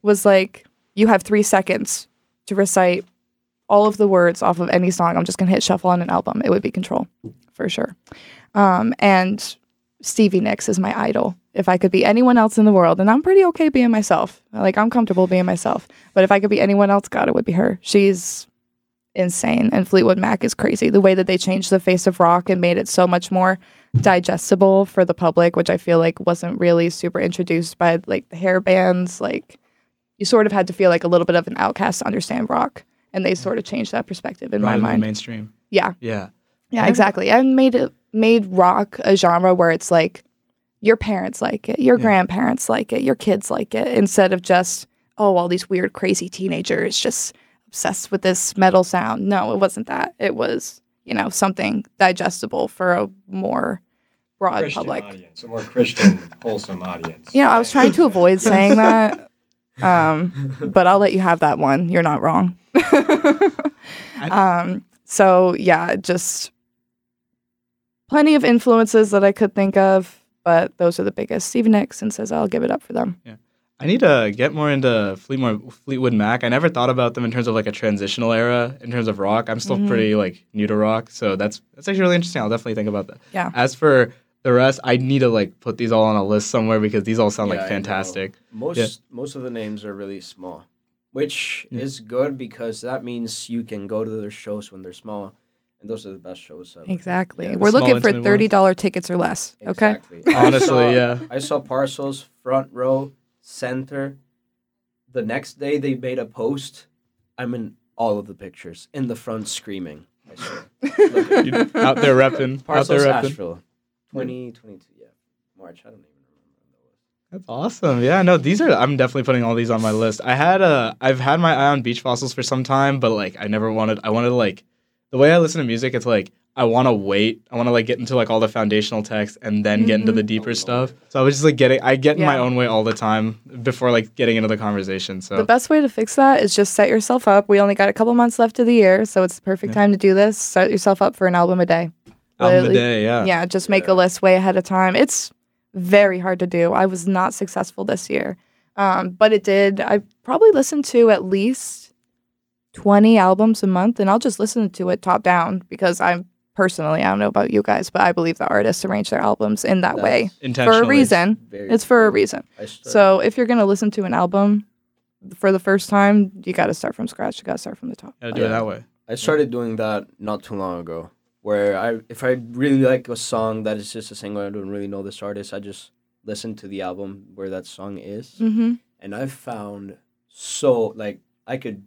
was like, you have three seconds to recite all of the words off of any song, I'm just gonna hit shuffle on an album. It would be Control, for sure. Um, and Stevie Nicks is my idol. If I could be anyone else in the world, and I'm pretty okay being myself, like I'm comfortable being myself. But if I could be anyone else, God, it would be her. She's insane, and Fleetwood Mac is crazy. The way that they changed the face of rock and made it so much more digestible for the public, which I feel like wasn't really super introduced by like the hair bands. Like you sort of had to feel like a little bit of an outcast to understand rock, and they sort of changed that perspective in my mind. mainstream. Yeah, Yeah. yeah, Yeah. exactly. And made it made rock a genre where it's like your parents like it, your Yeah. grandparents like it, your kids like it, instead of just oh all these weird crazy teenagers just obsessed with this metal sound. No, it wasn't that. It was you know something digestible for a more broad Christian public. audience, a more Christian, wholesome audience. You know, I was trying to avoid saying that, um, but I'll let you have that one. You're not wrong. um, so yeah, just plenty of influences that I could think of, but those are the biggest. Stevie Nicks and SZA I'll give it up for them. Yeah. I need to get more into Fleetwood, Fleetwood Mac. I never thought about them in terms of like a transitional era in terms of rock. I'm still Mhm. pretty like new to rock, so that's that's actually really interesting. I'll definitely think about that. Yeah. As for the rest, I need to like put these all on a list somewhere because these all sound Yeah, like fantastic. Most Yeah. most of the names are really small, which Yeah. is good because that means you can go to their shows when they're small, and those are the best shows ever. Exactly. Yeah, We're looking for thirty dollar tickets or less. Okay. Exactly. I Honestly, saw- yeah. I saw Parcels front row, center. The next day they made a post. I'm in all of the pictures in the front screaming. I swear. Look at You out there repping, out Parcels there repping. Asheville, 2022. Yeah, March. I don't even remember when that. That's awesome. Yeah, no, these are. I'm definitely putting all these on my list. I had a. I've had my eye on beach fossils for some time, but like I never wanted. I wanted to like the way I listen to music. It's like I want to wait. I want to like get into like all the foundational text and then get into the deeper stuff. So I was just like getting. I get in my own way all the time before like getting into the conversation. So The best way to fix that is just set yourself up. We only got a couple months left of the year, so it's the perfect Yeah. time to do this. Set yourself up for an album a day. album a day. Yeah. Yeah, just make Yeah. a list way ahead of time. It's very hard to do. I was not successful this year, um, but it did. I probably listened to at least 20 albums a month, and I'll just listen to it top down because I'm personally, I don't know about you guys, but I believe the artists arrange their albums in that way for a reason. very It's for a reason. So if you're going to listen to an album for the first time, you got to start from scratch. You got to start from the top. Gotta do it that way. I started doing that not too long ago. Where I, if I really like a song that is just a single, I don't really know this artist. I just listen to the album where that song is, hmm and I've found so like I could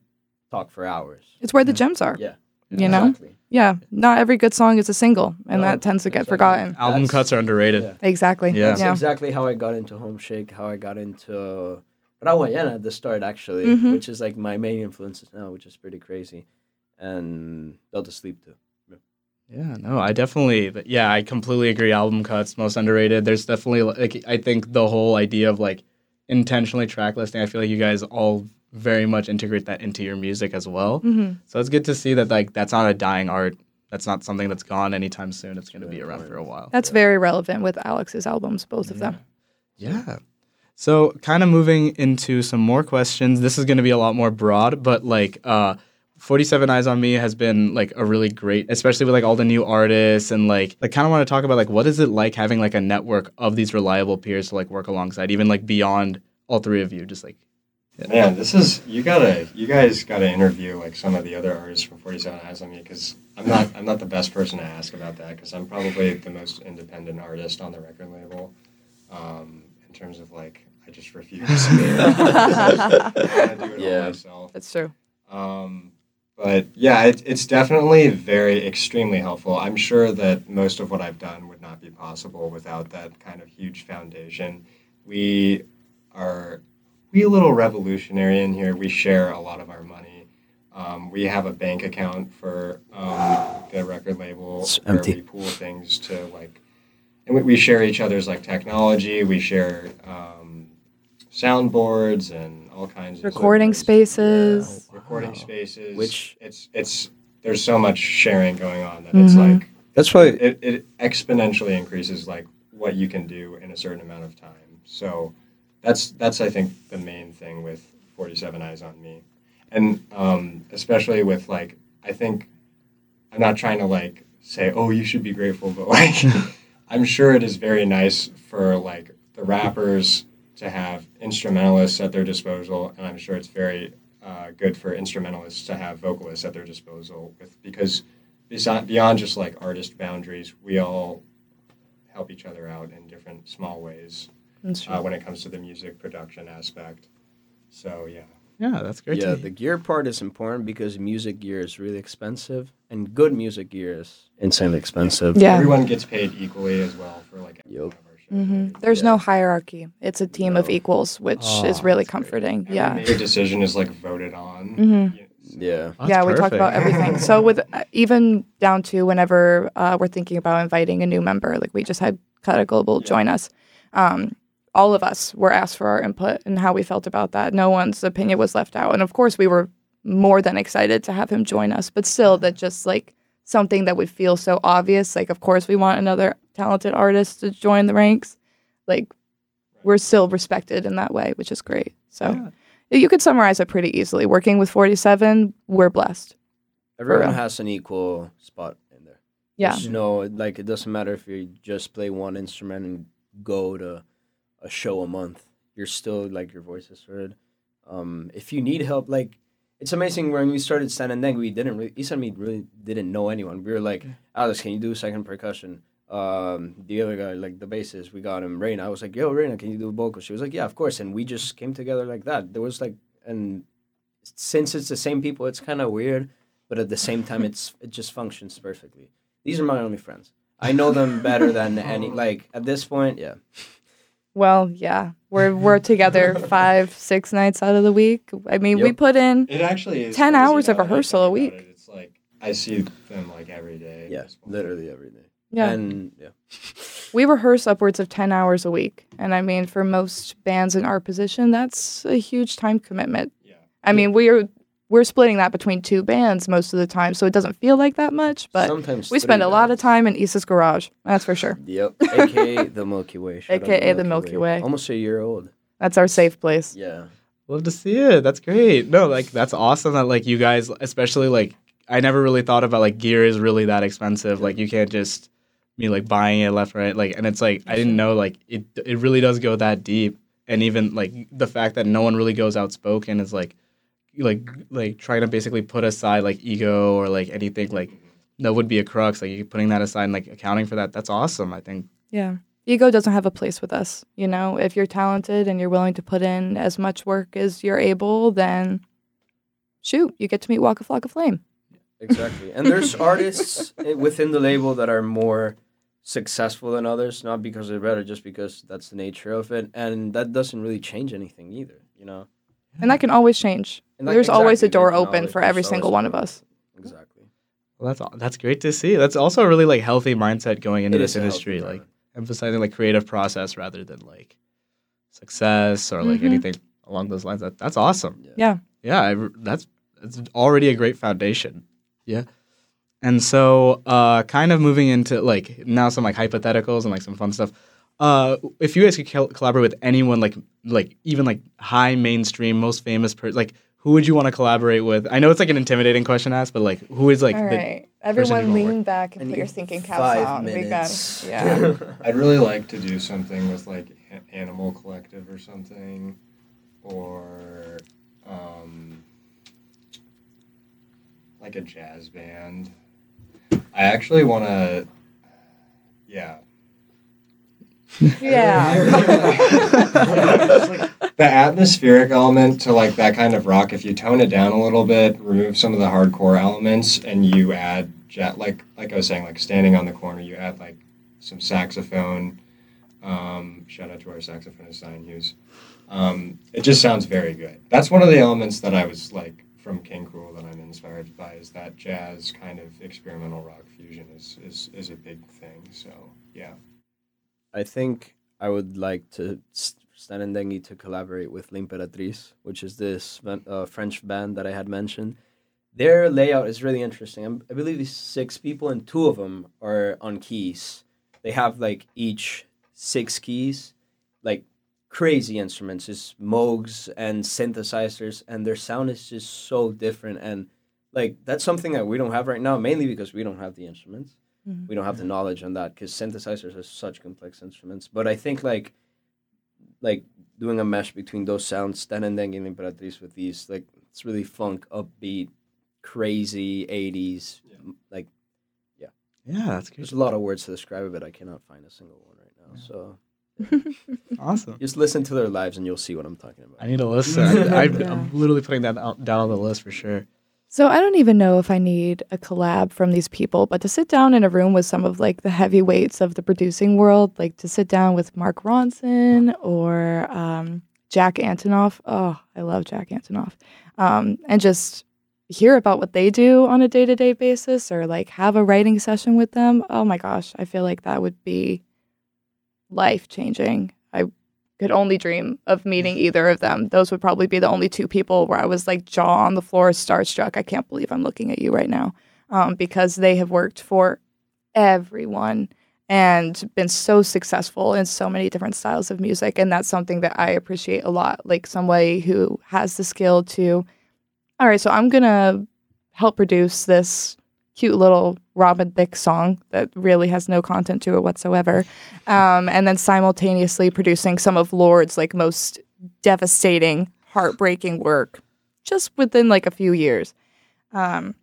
talk for hours. It's where the gems are. Yeah, You know? Exactly. Yeah. Not every good song is a single, and No, that tends to get exactly. forgotten. Album That's- cuts are underrated. Yeah. Exactly. Yeah. That's Yeah. exactly how I got into Home Shake, how I got into Rawayana at the start, actually, Mhm. which is like my main influences now, which is pretty crazy. And Delta Sleep too. Yeah, no, I definitely, yeah, I completely agree. Album cuts most underrated. There's definitely like I think the whole idea of like intentionally track listing. I feel like you guys all very much integrate that into your music as well. hmm So it's good to see that like that's not a dying art. That's not something that's gone anytime soon. It's going to be around for a while. That's very relevant with Alex's albums, both of them. Yeah. So kind of moving into some more questions. This is going to be a lot more broad, but like uh 47 Eyes on Me has been like a really great, especially with like all the new artists and like I kind of want to talk about like what is it like having like a network of these reliable peers to like work alongside, even like beyond all three of you, just like Man, this is you gotta you guys gotta interview like some of the other artists from Forty Seven Eyes on Me because I'm not I'm not the best person to ask about that because I'm probably the most independent artist on the record label. Um, in terms of like, I just refuse. I wanna do it all Yeah. myself. That's true. Um, but yeah, it, it's definitely very extremely helpful. I'm sure that most of what I've done would not be possible without that kind of huge foundation. We are we a little revolutionary in here. We share a lot of our money. Um, we have a bank account for um, the record label It's where empty. we pool things to like, and we, we share each other's like technology. We share um, soundboards and all kinds of Recording equipment. spaces. Yeah, recording Wow. spaces. Which- it's it's there's so much sharing going on that it's Mhm. like That's why it, it exponentially increases like what you can do in a certain amount of time. So that's that's I think the main thing with 47 Eyes on Me, and um, especially with like I think I'm not trying to like say oh you should be grateful, but like I'm sure it is very nice for like the rappers to have instrumentalists at their disposal, and I'm sure it's very uh, good for instrumentalists to have vocalists at their disposal with because beyond just like artist boundaries, we all help each other out in different small ways. Uh, when it comes to the music production aspect. So yeah, yeah, that's great. yeah, to the gear part is important because music gear is really expensive, and good music gear is insanely expensive. Yeah. everyone gets paid equally as well for like every Yup. one of our shows. hmm? There's Yeah. no hierarchy. It's a team of equals, which is Oh, really that's great. comforting. Yeah. major decision is like voted on. Mhm. Yeah, so- Yeah. That's yeah, we talk about everything. So with uh, even down to whenever uh, we're thinking about inviting a new member, like we just had Kata Global Yeah. join us. Um, all of us were asked for our input and how we felt about that. No one's opinion was left out, and of course, we were more than excited to have him join us. But still, that just like something that would feel so obvious. Like, of course, we want another talented artist to join the ranks. Like, we're still respected in that way, which is great. So Yeah. you could summarize it pretty easily. Working with 47, we're blessed. Everyone has an equal spot in there. Yeah. There's no like it doesn't matter if you just play one instrument and go to a show a month. You're still like your voice is heard. Um, if you need help, like it's amazing when we started Stand and Then we didn't really Isa and me really didn't know anyone. We were like, Alex, can you do second percussion? Um, the other guy, like the bassist, we got him Raina. I was like, Yo, Raina, can you do vocal? She was like, Yeah, of course. And we just came together like that. There was like and since it's the same people, it's kind of weird, but at the same time, it's it just functions perfectly. These are my only friends. I know them better than any. Like at this point, yeah. Well, yeah, we're we're together five, six nights out of the week. I mean, we put in It actually is 10 hours of now that I rehearsal a week. it. It's like I see them like every day. at Yeah, literally every day. yeah. And yeah, We rehearse upwards of 10 hours a week. And I mean, for most bands in our position, that's a huge time commitment. Yeah. I mean, we're we're splitting that between two bands most of the time, so it doesn't feel like that much, but sometimes we spend three a lot of time in Isa's garage. That's for sure. Yep, aka the Milky Way. Shout out AKA the Milky Way. Almost a year old. That's our safe place. Yeah. Love to see it. That's great. No, like that's awesome that like you guys, especially like I never really thought about like gear is really that expensive. Like you can't just be like buying it left right. Like and it's like I didn't know like it it really does go that deep. And even like the fact that no one really goes outspoken is like like like trying to basically put aside like ego or like anything like that would be a crux. Like you putting that aside and like accounting for that. That's awesome. I think. Yeah. Ego doesn't have a place with us. You know, if you're talented and you're willing to put in as much work as you're able, then shoot, you get to meet Waka Flocka Flame. Exactly. And there's artists eh, within the label that are more successful than others, not because they're better, just because that's the nature of it. And that doesn't really change anything either, you know? And that can always change. And that- There's always a door open for every single one of us. Exactly. Well, that's aw- that's great to see. That's also a really like healthy mindset going into It this is healthy industry. Like mindset. emphasizing like creative process rather than like success or like Mhm. anything along those lines. That that's awesome. Yeah. Yeah, I, r- that's that's already a great foundation. Yeah. And so, uh, kind of moving into like now some like hypotheticals and like some fun stuff. Uh, if you guys could col- collaborate with anyone, like like even like high mainstream, most famous person, like who would you want to collaborate with? I know it's like an intimidating question to ask, but like who is like All the, Everyone lean back and I put your thinking caps five on. We got, minutes. yeah. I'd really like to do something with like Animal Collective or something, or um, like a jazz band. I actually want to, yeah. Yeah. The atmospheric element to like that kind of rock, if you tone it down a little bit, remove some of the hardcore elements, and you add ja- like like I was saying, like standing on the corner, you add like some saxophone. Um, shout out to our saxophonist Zion Hughes. Um, it just sounds very good. That's one of the elements that I was like from King Krule that I'm inspired by is that jazz kind of experimental rock fusion is is, is a big thing. So yeah. I think I would like to Stan and Dengi to collaborate with L'Imperatrice, which is this uh, French band that I had mentioned. Their layout is really interesting. I'm, I believe it's six people, and two of them are on keys. They have like each six keys, like crazy instruments, just Moogs and synthesizers, and their sound is just so different. And like that's something that we don't have right now, mainly because we don't have the instruments Mhm. we don't have the knowledge on that because synthesizers are such complex instruments. But I think like like doing a mesh between those sounds, Stan and Dengi and Imperatrice with these, like it's really funk, upbeat, crazy '80s. Yeah. Like yeah, yeah. that's good. there's a lot of words to describe it, but I cannot find a single one right now. Yeah. So Awesome. just listen to their lives and you'll see what I'm talking about. I need to listen. I, I, Yeah. I'm literally putting that out, down on the list for sure. So I don't even know if I need a collab from these people, but to sit down in a room with some of like the heavyweights of the producing world, like to sit down with Mark Ronson or um, Jack Antonoff. Oh, I love Jack Antonoff. Um, and just hear about what they do on a day to day basis or like have a writing session with them. Oh my gosh, I feel like that would be life changing. I could only dream of meeting either of them. Those would probably be the only two people where I was like jaw on the floor, starstruck. I can't believe I'm looking at you right now um, because they have worked for everyone and been so successful in so many different styles of music. And that's something that I appreciate a lot. Like somebody who has the skill to, all right, so I'm going to help produce this cute little Robin Thicke song that really has no content to it whatsoever. Um, and then simultaneously producing some of Lorde's like most devastating, heartbreaking work just within like a few years. Um,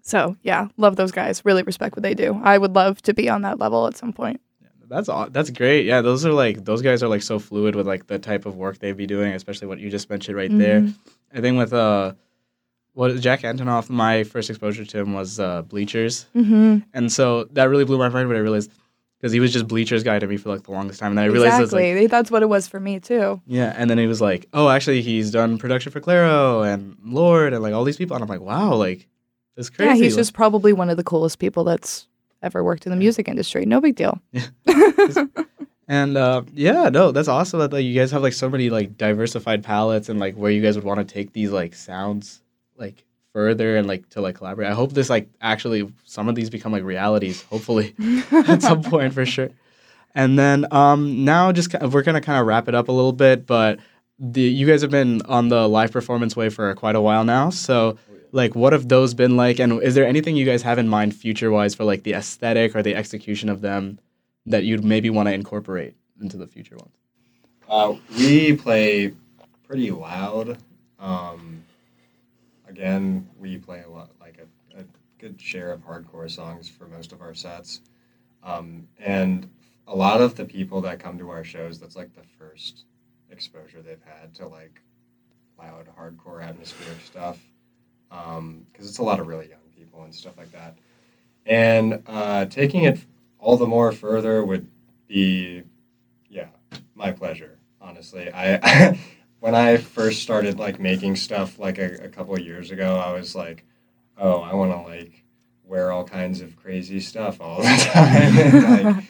so yeah, love those guys. Really respect what they do. I would love to be on that level at some point. That's aw- that's great. Yeah, those are like those guys are like so fluid with like the type of work they'd be doing, especially what you just mentioned right there. I think with uh, what Jack Antonoff, my first exposure to him was uh, Bleachers, Mm-hmm. and so that really blew my mind when I realized because he was just Bleachers guy to me for like the longest time, and I realized it's like Exactly. That's what it was for me too. yeah, and then he was like, oh, actually he's done production for Clairo and Lorde and like all these people, and I'm like, wow, like it's crazy. Yeah, he's Like, just probably one of the coolest people that's ever worked in the music industry. No big deal. And uh, yeah, no, that's awesome that like, you guys have like so many like diversified palettes and like where you guys would want to take these like sounds like further and like to like collaborate. I hope this like actually some of these become like realities. Hopefully, at some point for sure. And then um, now just kind of, we're gonna kind of wrap it up a little bit, but the you guys have been on the live performance way for quite a while now. So like, what have those been like? And is there anything you guys have in mind future wise for like the aesthetic or the execution of them? that you'd maybe want to incorporate into the future ones? Uh, we play pretty loud. Um, again, we play a lot, like a, a good share of hardcore songs for most of our sets. Um, and a lot of the people that come to our shows, that's like the first exposure they've had to like loud, hardcore, atmospheric stuff. Because it's a lot of really young people and stuff like that. And uh, taking it all the more further would be, yeah, my pleasure. Honestly, I when I first started like making stuff like a, a couple of years ago, I was like, oh, I want to like wear all kinds of crazy stuff all the time. and, like,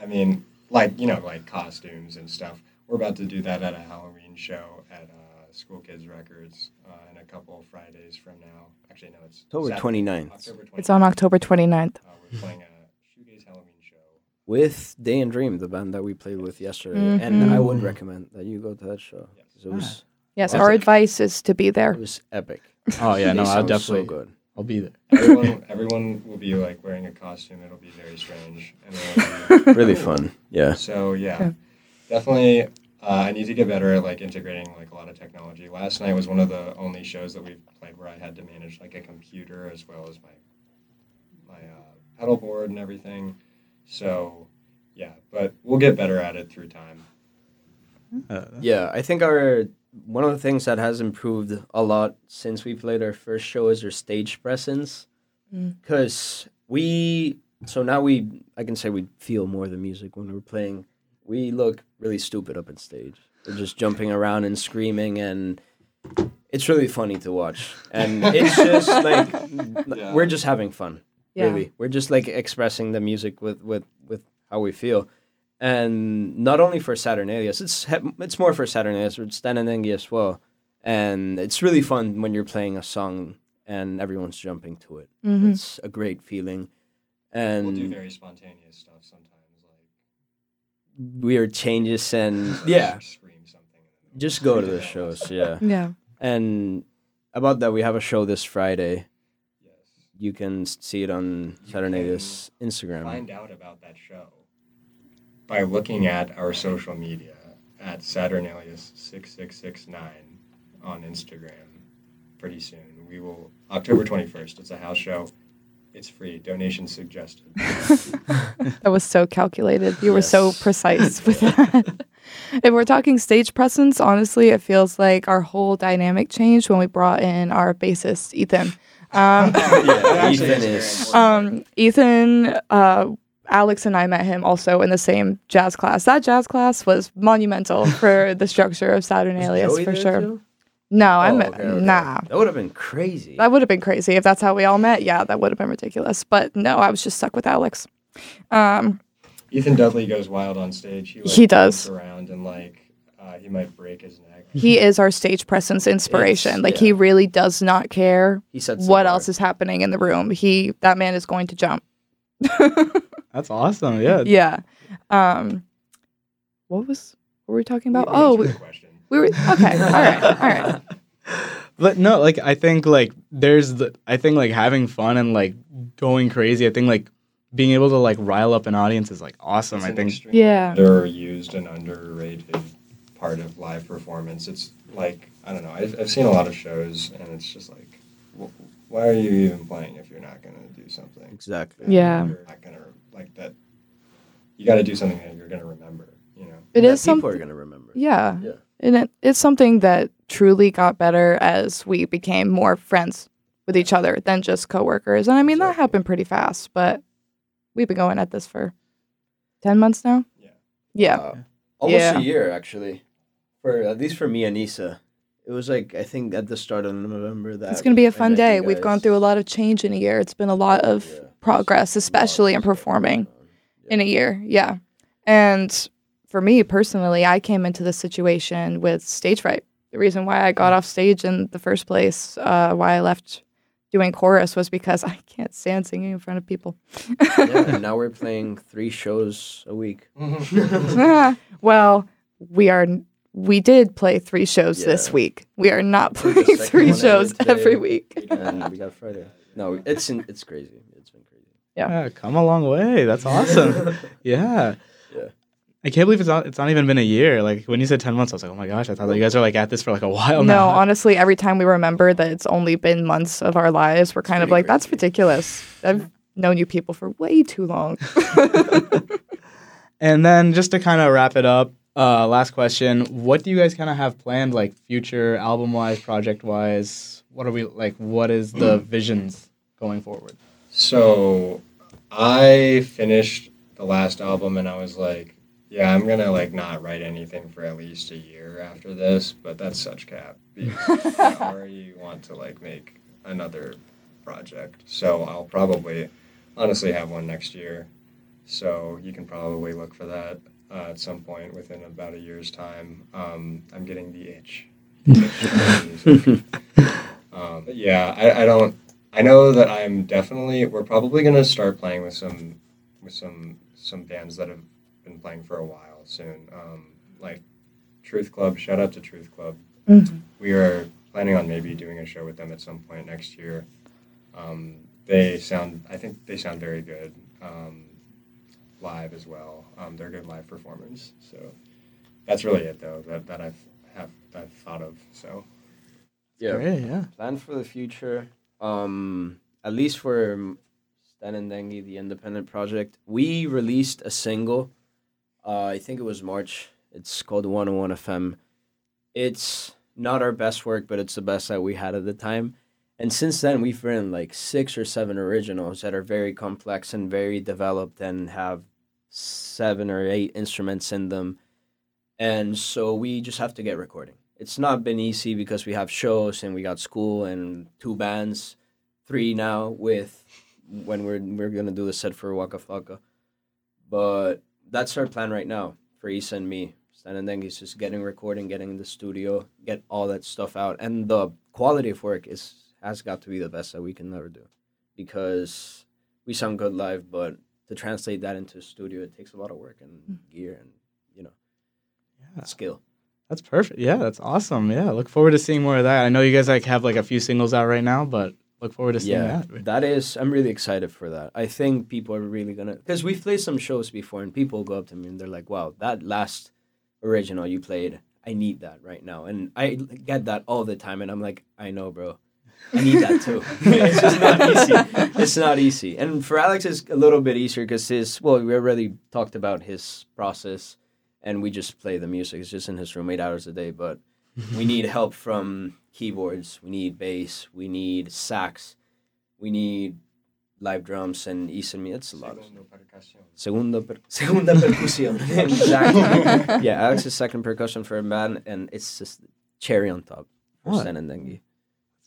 I mean, like you know, like costumes and stuff. We're about to do that at a Halloween show at uh, School Kids Records uh, in a couple Fridays from now. Actually, no, it's October Saturday, 29th. October 29th. It's on October 29th. Uh, we're playing a shoegaze Halloween show. with Day and Dream, the band that we played with yesterday, and I would recommend that you go to that show. 'cause It was Yes, Awesome. our advice is to be there. it was epic. Oh yeah, no, They I'll sound definitely, so good. I'll be there. Everyone, everyone will be like wearing a costume. It'll be very strange. And it'll be Really cool. fun. Yeah. So yeah, Yeah. definitely. Uh, I need to get better at like integrating like a lot of technology. Last night was one of the only shows that we've played where I had to manage like a computer as well as my my uh, pedal board and everything. So yeah, but we'll get better at it through time. Uh, Yeah, I think our one of the things that has improved a lot since we played our first show is our stage presence. Mm. Because we, so now we, I can say we feel more the music when we're playing. We look really stupid up on stage. We're just jumping around and screaming, and it's really funny to watch. And it's just like Yeah. we're just having fun. Yeah. Really, we're just like expressing the music with with with how we feel and not only for Saturnalias, it's it's more for Saturnalias, it's Stananengi as well. And it's really fun when you're playing a song and everyone's jumping to it. Mhm. It's a great feeling. And we'll do very spontaneous stuff sometimes, like weird changes and yeah, scream something. in the middle. just go to the shows, yeah. Yeah. And about that, we have a show this Friday. Yes. You can see it on You Saturnalias Instagram. Find out about that show by looking at our social media at Saturnalius6669 on Instagram pretty soon. We will, October 21st, it's a house show. It's free. Donation suggested. That was so calculated. You were so precise with that. if we're talking stage presence, honestly, it feels like our whole dynamic changed when we brought in our bassist, Ethan. Um, yeah, Ethan is. um, Ethan, uh, Alex, and I met him also in the same jazz class. That jazz class was monumental for the structure of Was Saturnalius, Joey for sure. too? No, I'm okay, okay. nah. That would have been crazy. That would have been crazy if that's how we all met. Yeah, that would have been ridiculous. But no, I was just stuck with Alex. Um, Ethan Dudley goes wild on stage. He, like, He does. around and like uh, he might break his neck. he is our stage presence inspiration. It's- like yeah. he really does not care he said what else is happening in the room. He that man is going to jump. That's awesome. Yeah. yeah. Um, what was what were we talking about? We oh, we, we were okay. All right, all right. But no, like I think like there's the I think like having fun and like going crazy. I think like being able to like rile up an audience is like awesome. It's I an think they're used and underrated part of live performance. It's like I don't know. I've, I've seen a lot of shows, and it's just like, wh- why are you even playing if you're not gonna do something? Exactly. Yeah. You're not gonna like that. You got to do something that you're gonna remember. You know. It That is people something. are gonna remember. Yeah. Yeah. And it, it's something that truly got better as we became more friends with each other than just coworkers. And I mean, that happened pretty fast, but we've been going at this for 10 months now. Yeah. Yeah. Uh, almost Yeah. a year actually. For at least for me and Isa. It was like I think at the start of November that it's going to be a fun day. you We've gone through a lot of change in a year. It's been a lot of Yeah. Progress, especially in performing in a year. Yeah. And for me personally, I came into this situation with stage fright. The reason why I got off stage in the first place, uh, why I left doing chorus was because I can't stand singing in front of people. yeah, and now we're playing three shows a week. well, we are. We did play three shows this week. We are not I think the playing three shows today. every week. and we got Friday. No, it's in, it's crazy. It's been crazy. yeah, come a long way. That's awesome. yeah. Yeah. I can't believe it's not it's not even been a year. Like when you said ten months, I was like, oh my gosh, I thought that you guys are like at this for like a while now. no, now. honestly, every time we remember that it's only been months of our lives, we're kind of pretty like, that's ridiculous. I've known you people for way too long. And then just to kind of wrap it up, uh, last question: What do you guys kind of have planned, like future album wise, project wise? What are we like? What is the visions going forward? So I finished the last album and I was like, yeah, I'm gonna like not write anything for at least a year after this, but that's such cap. Because I already want to like make another project. So I'll probably honestly have one next year. So you can probably look for that uh, at some point within about a year's time. Um, I'm getting the itch. The itch um, yeah, I, I don't I know that I'm definitely. We're probably gonna start playing with some, with some some bands that have been playing for a while soon. Um, like Truth Club. Shout out to Truth Club. We are planning on maybe doing a show with them at some point next year. Um, they sound. I think they sound very good um, live as well. Um, they're good live performers. So that's really it though. That that I've have I've thought of. So Yeah. Great, yeah. Plan for the future. Um, at least for Stan and Dengi, the independent project, we released a single. Uh, I think it was March. It's called 101 FM. It's not our best work, but it's the best that we had at the time. And since then, we've written like six or seven originals that are very complex and very developed and have seven or eight instruments in them. And so we just have to get recording. It's not been easy because we have shows and we got school and two bands, three now with when we're we're gonna do the set for Waka Flocka. But that's our plan right now for Isa and me. Stan and Dengi's just getting recording, getting in the studio, get all that stuff out. And the quality of work is has got to be the best that we can ever do. Because we sound good live, but to translate that into a studio it takes a lot of work and mm-hmm. gear and you know Yeah. skill. That's perfect. Yeah, that's awesome. Yeah, look forward to seeing more of that. I know you guys like have like a few singles out right now, but look forward to seeing yeah, that. that is. I'm really excited for that. I think people are really gonna because we've played some shows before, and people go up to me and they're like, "Wow, that last original you played, I need that right now." And I get that all the time, and I'm like, "I know, bro." I need that too. it's just not easy. It's not easy. And for Alex, it's a little bit easier because his, well, we already talked about his process and we just play the music. It's just in his room eight hours a day. But we need help from keyboards, we need bass, we need sax, we need live drums, and East and me. It's a lot of Segunda, per- segunda percusión. exactly. yeah, Alex's second percussion for a band, and it's just cherry on top for Oh. Stan and Dengi.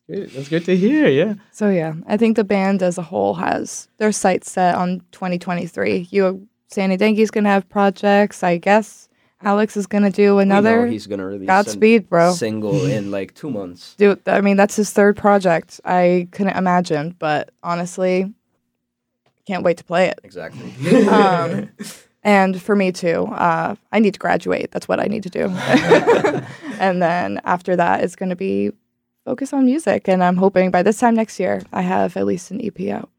Good. That's good to hear. Yeah. So yeah, I think the band as a whole has their sights set on 2023. You, Sandy Dengi's gonna have projects. I guess Alex is gonna do We know another. he's gonna release Godspeed, bro. single in like two months. Dude, I mean that's his third project. I couldn't imagine, but honestly, can't wait to play it. Exactly. Um, and for me too, uh, I need to graduate. That's what I need to do. and then after that, it's going to be focus on music. And I'm hoping by this time next year, I have at least an EP out.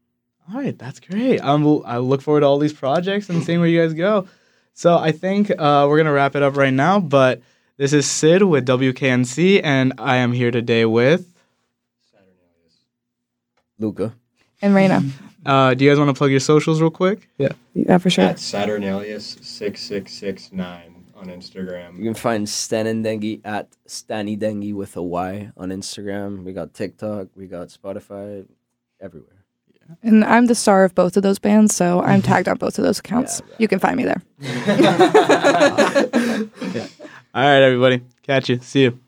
All right, that's great. Um, I look forward to all these projects and seeing where you guys go. So I think uh, we're gonna wrap it up right now. But this is Sid with WKNC, and I am here today with. Luca. And Raina, Uh, do you guys want to plug your socials real quick? Yeah. yeah, for sure. At Saturnalius6669 on Instagram. You can find Stan and Dengi at Stani Dengi with a Y on Instagram. We got TikTok. We got Spotify. Everywhere. And I'm the star of both of those bands, so I'm mm-hmm. tagged on both of those accounts. Yeah, yeah. You can find me there. All right, everybody. Catch you. See you.